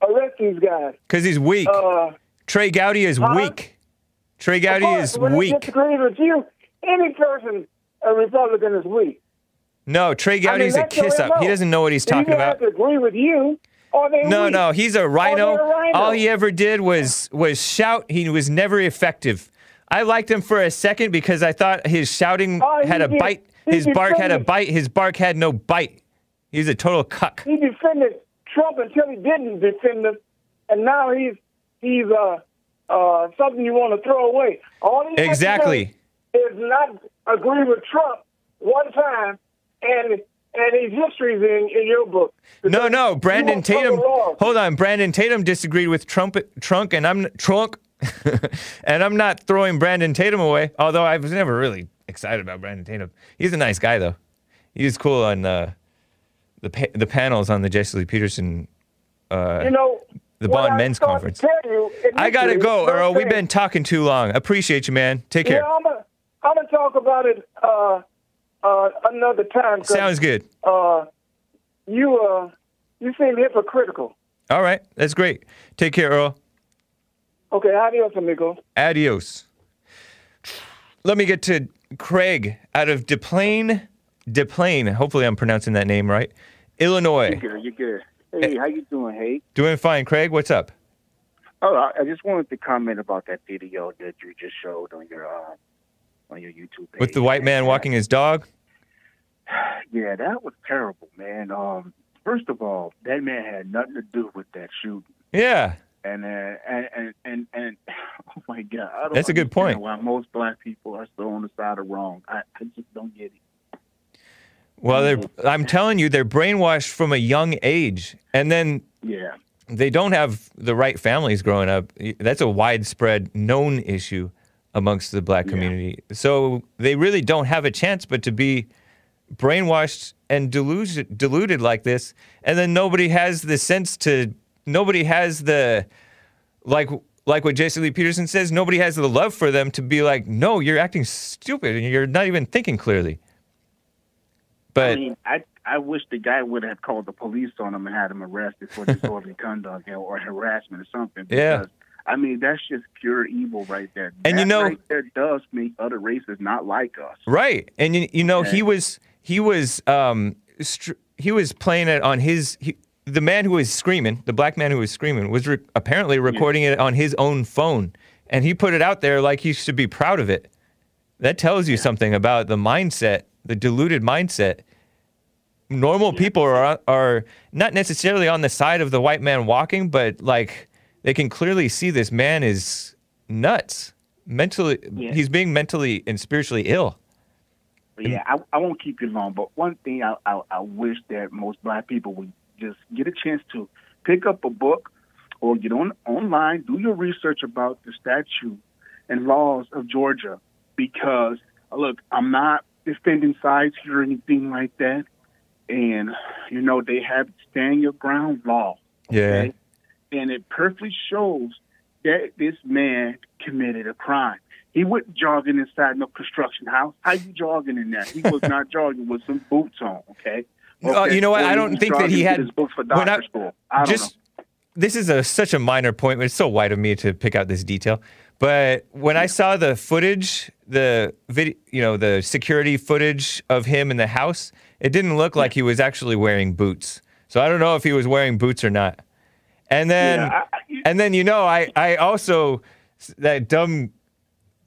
uh, arrest these guys. Because he's weak. Uh, Trey Gowdy is huh? weak. Trey Gowdy course, is when he weak. disagrees with you, any person, a Republican, is weak. No, Trey I mean, a kiss up. He doesn't know what he's talking about. to agree with you, No, weak. no, he's a RINO. a RINO. All he ever did was was shout. He was never effective. I liked him for a second because I thought his shouting Oh, had a did- bite. he His bark had a bite. His bark had no bite. He's a total cuck. He defended Trump until he didn't defend him, and now he's he's uh uh something you want to throw away. All he Exactly. is not agree with Trump one time, and and his history's in in your book. No, no, Brandon Tatum. Hold on, Brandon Tatum disagreed with Trump, Trunk, and I'm Trunk, and I'm not throwing Brandon Tatum away. Although I was never really excited about Brandon Tatum. He's a nice guy though. He was cool on uh, the pa- the panels on the Jesse Lee Peterson. Uh, You know the Bond Men's Conference. you I gotta go, Earl. We've been talking too long. Appreciate you, man. Take care. Yeah, I'm gonna I'm gonna talk about it uh uh another time. Sounds good. Uh, you uh you seem hypocritical. All right, that's great. Take care, Earl. Okay, adios, amigo. Adios. Let me get to Craig out of DePlaine. DePlaine. Hopefully, I'm pronouncing that name right. Illinois. You're good. You're good. Hey, how you doing? Hey. Doing fine, Craig. What's up? Oh, I I just wanted to comment about that video that you just showed on your uh, on your YouTube page. With the white man walking his dog? Yeah, that was terrible, man. Um, first of all, that man had nothing to do with that shooting. Yeah. And, uh, and and and and oh my god, I don't That's a good point. Why most black people are still on the side of wrong? I, I just don't get it. Well, they're, I'm telling you, they're brainwashed from a young age, and then Yeah. they don't have the right families growing up. That's a widespread known issue amongst the black community. So they really don't have a chance but to be brainwashed and deluded, deluded like this. And then nobody has the sense to, nobody has the, like, like what Jason Lee Peterson says, nobody has the love for them to be like, no, you're acting stupid and you're not even thinking clearly. But I mean, I I wish the guy would have called the police on him and had him arrested for disorderly conduct or- or harassment or something. Yeah. I mean, that's just pure evil right there. And you know- right there does make other races not like us. Right, and you, you know he was he was um str- he was playing it on his he, the man who was screaming the black man who was screaming was re- apparently recording it on his own phone and he put it out there like he should be proud of it. That tells you something about the mindset, the deluded mindset. Normal people are are not necessarily on the side of the white man walking, but like they can clearly see this man is nuts. Mentally, Yeah. he's being mentally and spiritually ill. Yeah, I, I won't keep you long. But one thing I, I I wish that most black people would just get a chance to pick up a book or get on online, do your research about the statute and laws of Georgia. Because look, I'm not defending sides here or anything like that. And you know they have stand your ground law, Yeah. And it perfectly shows that this man committed a crime. He wasn't jogging inside no construction house. How you jogging in there? He was not jogging with some boots on. Okay. Uh, okay? you know what? Or I don't think that he had his books for I- school. I don't just this is a such a minor point, but it's so white of me to pick out this detail. But when I saw the footage, the video, you know, the security footage of him in the house, it didn't look like he was actually wearing boots. So I don't know if he was wearing boots or not. And then, Yeah, and then you know, I I also that dumb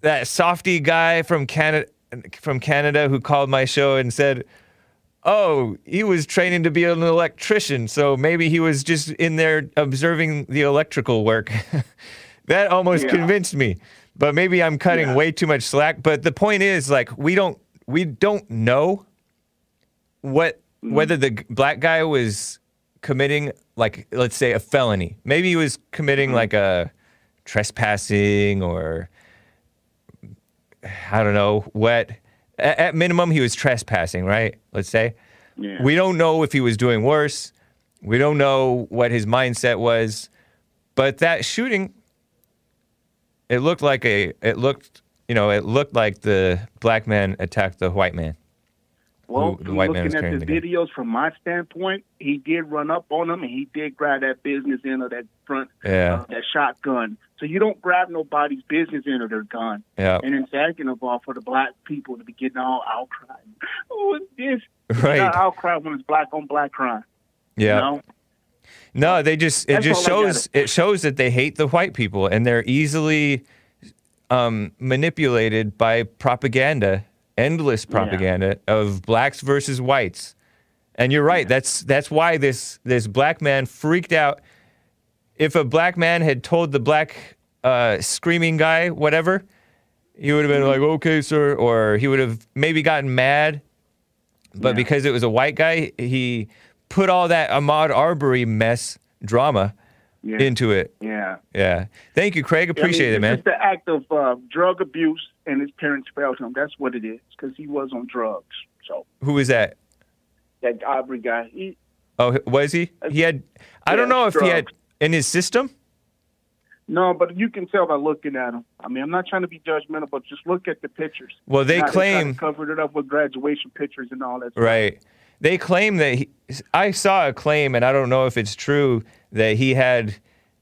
that softy guy from Canada from Canada who called my show and said, "Oh, he was training to be an electrician, so maybe he was just in there observing the electrical work." that almost Yeah. convinced me. But maybe I'm cutting way too much slack, but the point is like we don't we don't know what whether the black guy was committing like let's say a felony. Maybe he was committing mm-hmm. like a trespassing or I don't know what. At, at minimum, he was trespassing, right? Let's say. Yeah. We don't know if he was doing worse. We don't know what his mindset was, but that shooting, it looked like a. It looked, you know, it looked like the black man attacked the white man. Well, the looking at the the videos from my standpoint, he did run up on him and he did grab that business end of that front, Yeah. uh, that shotgun. So you don't grab nobody's business end of their gun. Yeah. And then second of all, for the black people to be getting all outcry. Oh, this? Right. Got outcry when it's black on black crime. Yeah. You know? No, they just it That's just shows it shows that they hate the white people and they're easily um, manipulated by propaganda, endless propaganda of blacks versus whites. And you're right. That's that's why this this black man freaked out. If a black man had told the black uh, screaming guy whatever, he would have been like, "Okay, sir," or he would have maybe gotten mad. But because it was a white guy, he put all that Ahmaud Arbery mess drama Yeah. into it. Yeah. Yeah. Thank you, Craig. I mean, Appreciate it, man. It's the act of uh, drug abuse and his parents failed him. That's what it is because he was on drugs. So who is that? that Aubrey guy, he, Oh, was he? Uh, he had. I don't know if he had in his system. No, but you can tell by looking at him. I mean, I'm not trying to be judgmental, but just look at the pictures. Well, they Now, claim- covered it up with graduation pictures and all that. stuff. Right. They claim that he, I saw a claim, and I don't know if it's true, that he had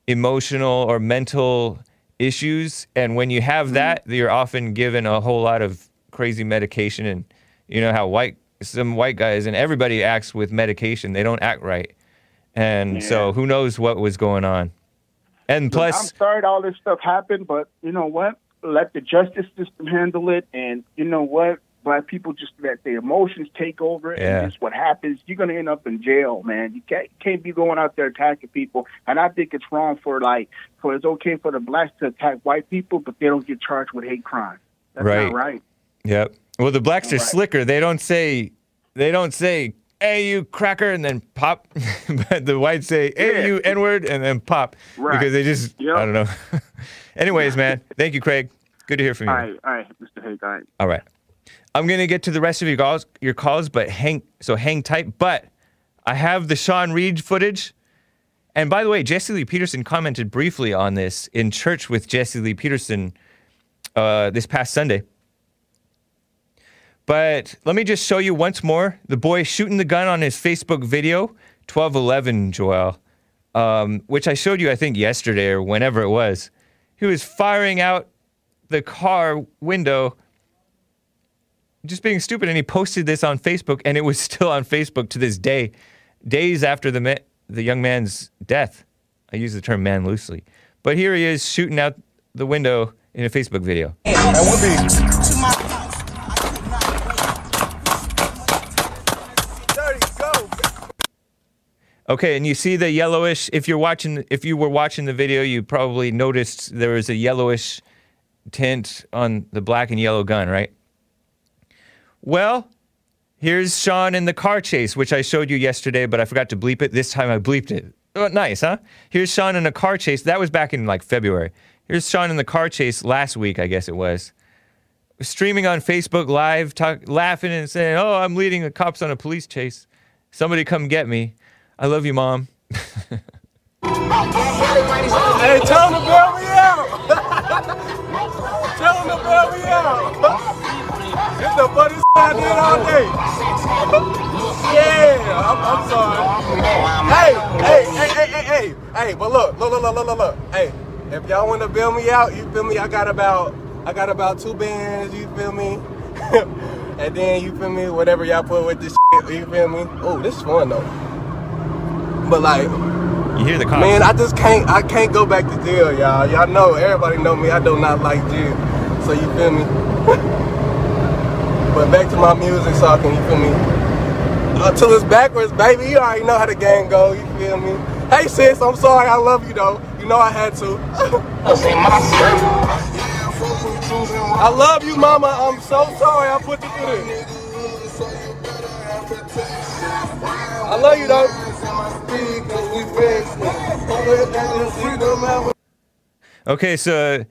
emotional or mental issues. And when you have mm-hmm. that, you're often given a whole lot of crazy medication. And you know how white, some white guys, and everybody acts with medication, they don't act right. And so who knows what was going on. And Look, plus, I'm sorry all this stuff happened, but you know what? Let the justice system handle it, and you know what? Black people just let their emotions take over, Yeah. and just what happens, you're gonna end up in jail, man. You can't can't be going out there attacking people, and I think it's wrong for like for it's okay for the blacks to attack white people, but they don't get charged with hate crime. That's Right. not right. Yep. Well, the blacks are Right. slicker. They don't say, they don't say, "Hey, you cracker," and then pop. but the whites say, "Hey, Yeah. you n word," and then pop Right. because they just, Yep. I don't know. Anyways, man, thank you, Craig. Good to hear from you. All right, all right, Mr. Hake, all right. All right. I'm gonna get to the rest of your calls, your calls, but hang so hang tight. But I have the Sean Reed footage. And by the way, Jesse Lee Peterson commented briefly on this in church with Jesse Lee Peterson uh, this past Sunday. But let me just show you once more the boy shooting the gun on his Facebook video, 1211 Joel, um, which I showed you, I think, yesterday or whenever it was. He was firing out the car window just being stupid. And he posted this on Facebook, and it was still on Facebook to this day, days after the ma- the young man's death. I use the term man loosely, but here he is shooting out the window in a Facebook video. Okay, and you see the yellowish. If you're watching, if you were watching the video, you probably noticed there was a yellowish tint on the black and yellow gun, right? Well, here's Sean in the car chase, which I showed you yesterday, but I forgot to bleep it. This time I bleeped it. Oh, nice, huh? Here's Sean in a car chase. That was back in like February. Here's Sean in the car chase last week, I guess it was. Streaming on Facebook Live, talk, laughing and saying, "Oh, I'm leading the cops on a police chase. Somebody come get me. I love you, mom." Hey, tell to bail me out. tell to bail me out. The I did all day. yeah, I'm, I'm sorry. Hey, hey, hey, hey, hey, hey, hey. But look, look, look, look, look, look, look. Hey, if y'all want to bail me out, you feel me? I got about, I got about two bands. You feel me? and then you feel me? Whatever y'all put with this shit, you feel me? Oh, this is fun though. But like. You hear the cops? Man, I just can't. I can't go back to jail, y'all. Y'all know. Everybody know me. I do not like jail. So you feel me? but back to my music so talking. You feel me? Uh, Until it's backwards, baby. You already know how the game go. You feel me? Hey sis, I'm sorry. I love you though. You know I had to. I love you, mama. I'm so sorry. I put you through this. I love you though. Okay, so uh,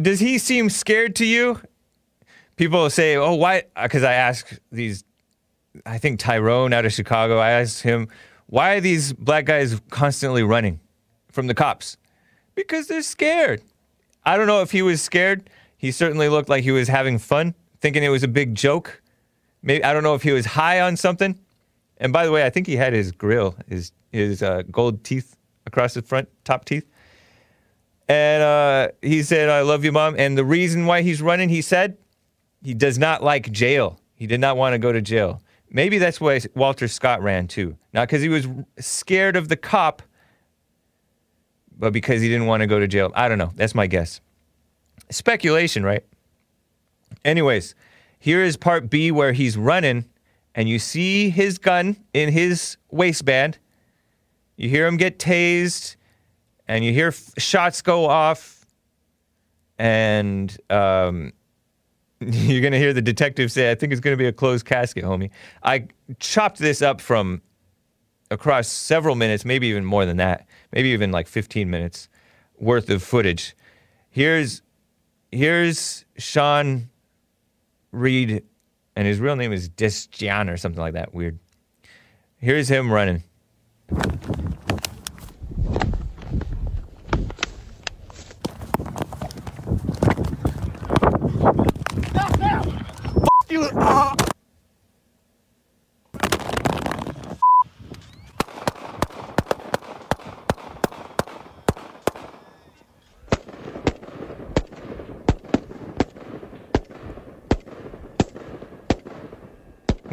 does he seem scared to you? People say, "Oh, why?" Because I ask these, I think Tyrone out of Chicago. I asked him, "Why are these black guys constantly running from the cops?" Because they're scared. I don't know if he was scared. He certainly looked like he was having fun, thinking it was a big joke. Maybe I don't know if he was high on something. And by the way, I think he had his grill, his his uh, gold teeth across the front, top teeth. And uh, he said, "I love you, mom." And the reason why he's running, he said, he does not like jail. He did not want to go to jail. Maybe that's why Walter Scott ran too, not because he was scared of the cop, but because he didn't want to go to jail. I don't know. That's my guess. Speculation, right? Anyways, here is part B where he's running, and you see his gun in his waistband. You hear him get tased, and you hear f- shots go off, and um, you're gonna hear the detective say, "I think it's gonna be a closed casket, homie." I chopped this up from across several minutes, maybe even more than that, maybe even like 15 minutes worth of footage. Here's here's Sean Reed, and his real name is Desjan or something like that. Weird. Here's him running. You. Uh,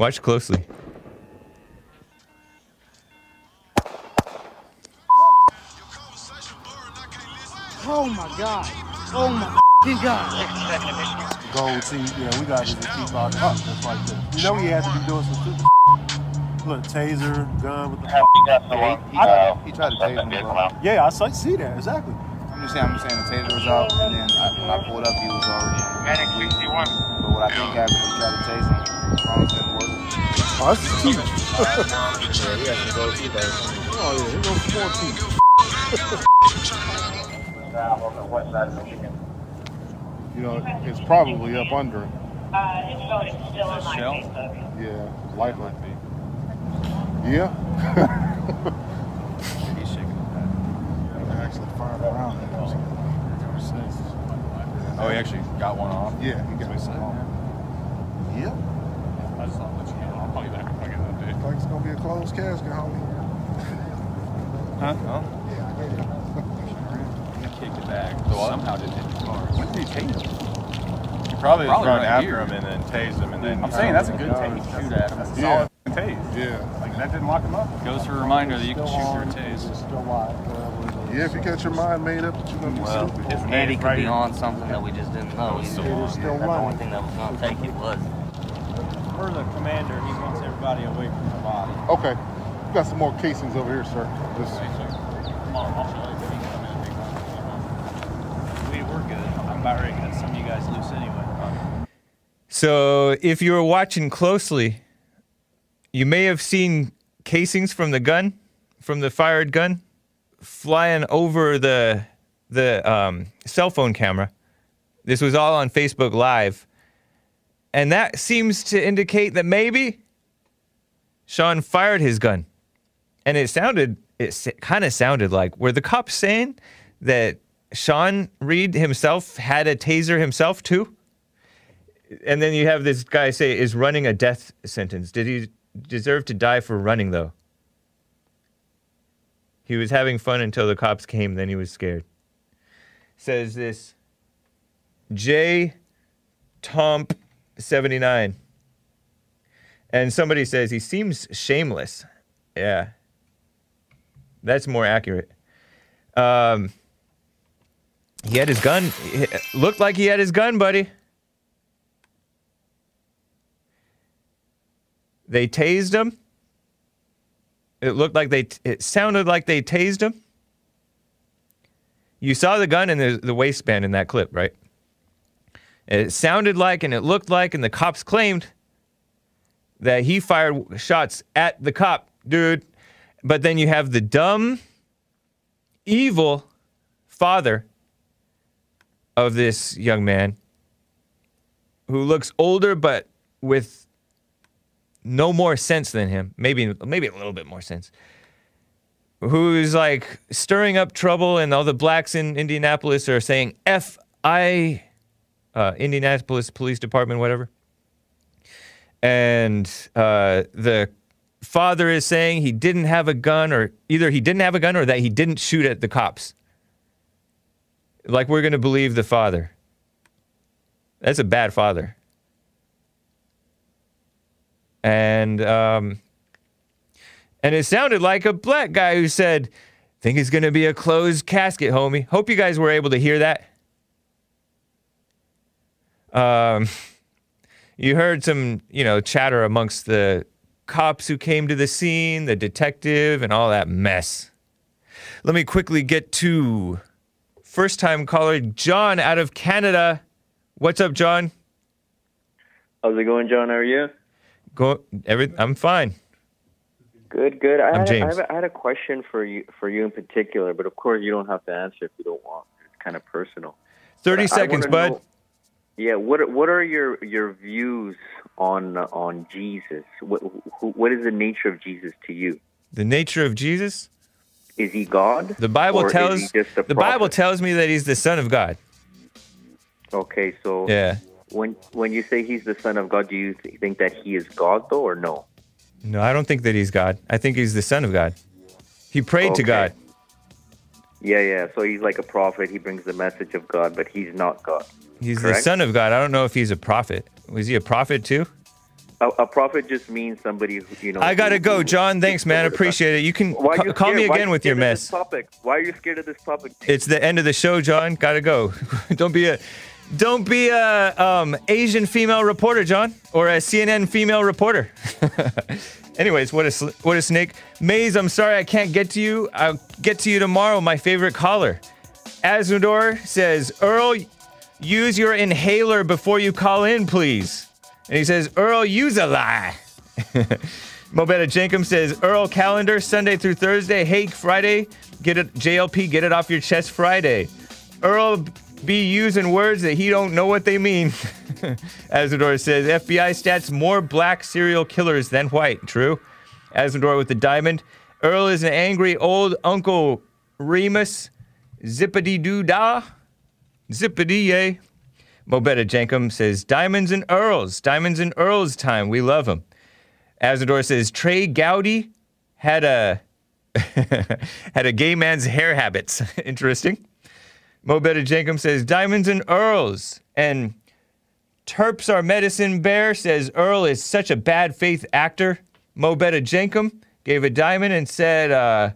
Watch closely. Oh my God. Oh my fucking god. Gold teeth, yeah, we got his teeth out up just like this. You know he had to be doing some stupid Look, taser, gun with the. Yeah, he got some, uh, he, tried, uh, he tried to stuff tase that him. did bro. come out. Yeah, I saw, see that exactly. I'm just saying, I'm just saying the taser was out, and then I, when I pulled up, he was already. Medic 61. But what I think happened, he tried to tase him. Phones didn't. Oh, that's his teeth. yeah, he has some gold teeth. though. Oh yeah, he goes four teeth. on the west side of Michigan. You know, it's probably up under him. Uh, it's going still on my shell? Facebook. Yeah, likely. Yeah. He's shaking his actually firing around. Oh, he actually got one off? Yeah, he got one off. Yep. I just thought I'd let you know. I'll call you back if I get an update. Looks like it's gonna be a closed casket, homie. Huh? Oh. He kicked it back. So Somehow didn't hit the car. When did he tase him? He probably, Probably run right after here. him and then tased him and then. I'm saying that's a good tase. Shoot at him. That's a Yeah. solid tase. Yeah. Like that didn't lock him up. Goes for a reminder that you can shoot through a tase. Yeah, if you got your mind made up that you're gonna be Well, stupid. his Eddie could be on something that we just didn't know. He's, It is still that's the only running. thing that was going to take it was. Per the commander, he wants everybody away from the body. Okay. We got some more casings over here, sir. This, We, we're good. I'm about ready to cut some of you guys loose anyway. So, if you were watching closely, you may have seen casings from the gun, from the fired gun, flying over the the um, cell phone camera. This was all on Facebook Live, and that seems to indicate that maybe Sean fired his gun, and it sounded it kind of sounded like were the cops saying that Sean Reed himself had a taser himself too? And then you have this guy say is running a death sentence. Did he deserve to die for running though? He was having fun until the cops came, then he was scared. Says this J Tomp 79. And somebody says he seems shameless. Yeah. That's more accurate. Um, he had his gun. Looked like he had his gun, buddy. They tased him. It looked like they. It sounded like they tased him. You saw the gun in the, the waistband in that clip, right? It sounded like and it looked like, and the cops claimed that he fired shots at the cop, dude. But then you have the dumb, evil father of this young man who looks older but with no more sense than him. Maybe maybe a little bit more sense. Who's like stirring up trouble, and all the blacks in Indianapolis are saying F I uh, Indianapolis Police Department, whatever. And uh, the father is saying he didn't have a gun, or either he didn't have a gun, or that he didn't shoot at the cops. Like we're gonna believe the father. That's a bad father. And um, and it sounded like a black guy who said, "Think it's gonna be a closed casket, homie." Hope you guys were able to hear that. Um, you heard some, you know, chatter amongst the cops who came to the scene, the detective, and all that mess. Let me quickly get to first time caller John out of Canada. What's up, John? How's it going, John? How are you? Go. Every, I'm fine. Good, good. I I'm had, James. I, have a- I had a question for you, for you in particular, but of course you don't have to answer if you don't want. It's kind of personal. Thirty But seconds, bud. know- yeah. What are- What are your your views on on Jesus? What who, what is the nature of Jesus to you? The nature of Jesus. Is he God? The Bible tells he just a the Bible tells me that he's the Son of God. Okay, so Yeah. when when you say he's the Son of God, do you th- think that he is God though, or no? No, I don't think that he's God. I think he's the Son of God. He prayed to God. Yeah, yeah. So he's like a prophet. He brings the message of God, but he's not God. He's the Son of God. I don't know if he's a prophet. Was he a prophet too? A, a prophet just means somebody who you know. I gotta who- go, John. Thanks, man. Appreciate it. You can Why are ca- you call me scared? Why are again with your mess. topic? Why are you scared of this topic? It's the end of the show, John. Gotta go. don't be a Don't be a um, Asian female reporter, John, or a CNN female reporter. Anyways, what a what a snake. Maze, I'm sorry I can't get to you. I'll get to you tomorrow. My favorite caller, Asmodor says, Earl, use your inhaler before you call in, please. And he says, Earl, use a lie. Mobetta Jenkum says, Earl calendar Sunday through Thursday. Hey, Friday, get it. JLP, get it off your chest Friday. Earl be using words that he don't know what they mean. Azador says, FBI stats more black serial killers than white. True. Azador with the diamond. Earl is an angry old Uncle Remus. Zippity doo dah. Zippity yay. Mobetta Jenkum says, Diamonds and Earls. Diamonds and Earls time. We love them. Azador says, Trey Gowdy had a had a gay man's hair habits. Interesting. Mobetta Jenkum says, Diamonds and Earls. And Terps Our Medicine Bear says, Earl is such a bad faith actor. Mobetta Jenkum gave a diamond and said, uh,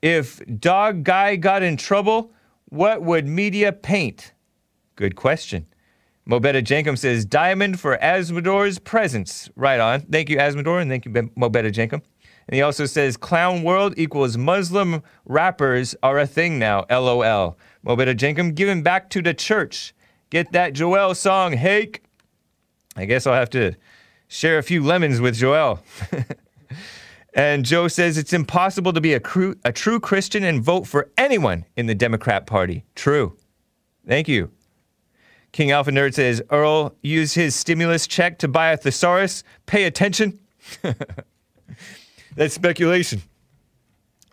if Dog Guy got in trouble, what would media paint? Good question. Mobetta Jenkum says, Diamond for Asmodor's presence. Right on. Thank you, Asmodor, and thank you, Mobetta Jenkum. And he also says, Clown World equals Muslim rappers are a thing now. LOL. Mobetta Jenkum, giving back to the church. Get that Joel song, Hake. I guess I'll have to share a few lemons with Joel. and Joe says it's impossible to be a, cru- a true Christian and vote for anyone in the Democrat Party. True. Thank you. King Alpha Nerd says Earl used his stimulus check to buy a thesaurus. Pay attention. That's speculation.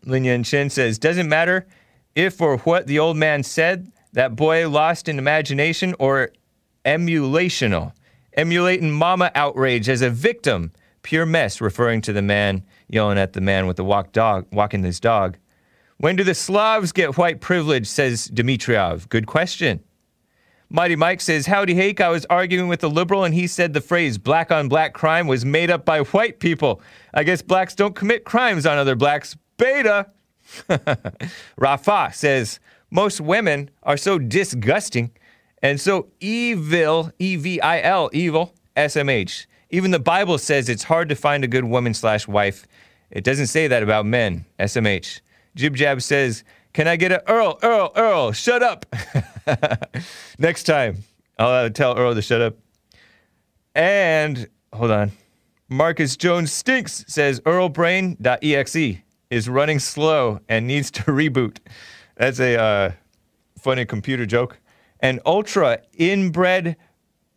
Lin Yan Chen says doesn't matter if or what the old man said. That boy lost in imagination or emulational. Emulating mama outrage as a victim. Pure mess, referring to the man yelling at the man with the walk dog, walking his dog. When do the Slavs get white privilege? Says Dmitriev. Good question. Mighty Mike says, Howdy Hake, I was arguing with a liberal and he said the phrase black on black crime was made up by white people. I guess blacks don't commit crimes on other blacks. Beta. Rafa says, most women are so disgusting and so evil, E V I L, evil, SMH. Even the Bible says it's hard to find a good woman slash wife. It doesn't say that about men, SMH. Jib Jab says, Can I get a Earl, Earl, Earl, shut up? Next time, I'll uh, tell Earl to shut up. And hold on. Marcus Jones Stinks says EarlBrain.exe is running slow and needs to reboot. That's a uh, funny computer joke. And ultra inbred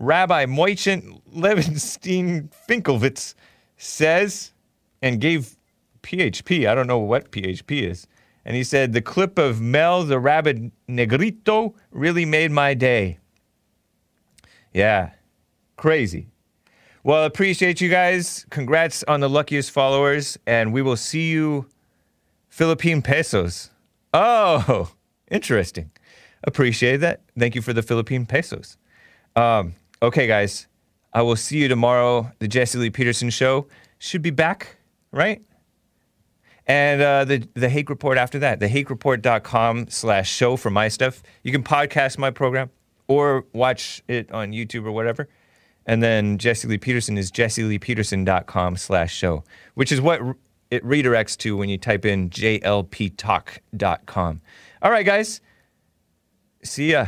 Rabbi Moichen Levenstein Finkelwitz says, and gave PHP, I don't know what PHP is. And he said, the clip of Mel the Rabbit Negrito really made my day. Yeah, crazy. Well, appreciate you guys. Congrats on the luckiest followers. And we will see you Philippine pesos. Oh, interesting. Appreciate that. Thank you for the Philippine pesos. Um, okay, guys. I will see you tomorrow. The Jesse Lee Peterson show should be back, right? And uh, the the Hake Report after that, the hakereport.com slash show for my stuff. You can podcast my program or watch it on YouTube or whatever. And then Jesse Lee Peterson is jesseleepeterson.com slash show, which is what it redirects to when you type in jlptalk.com. All right, guys. See ya.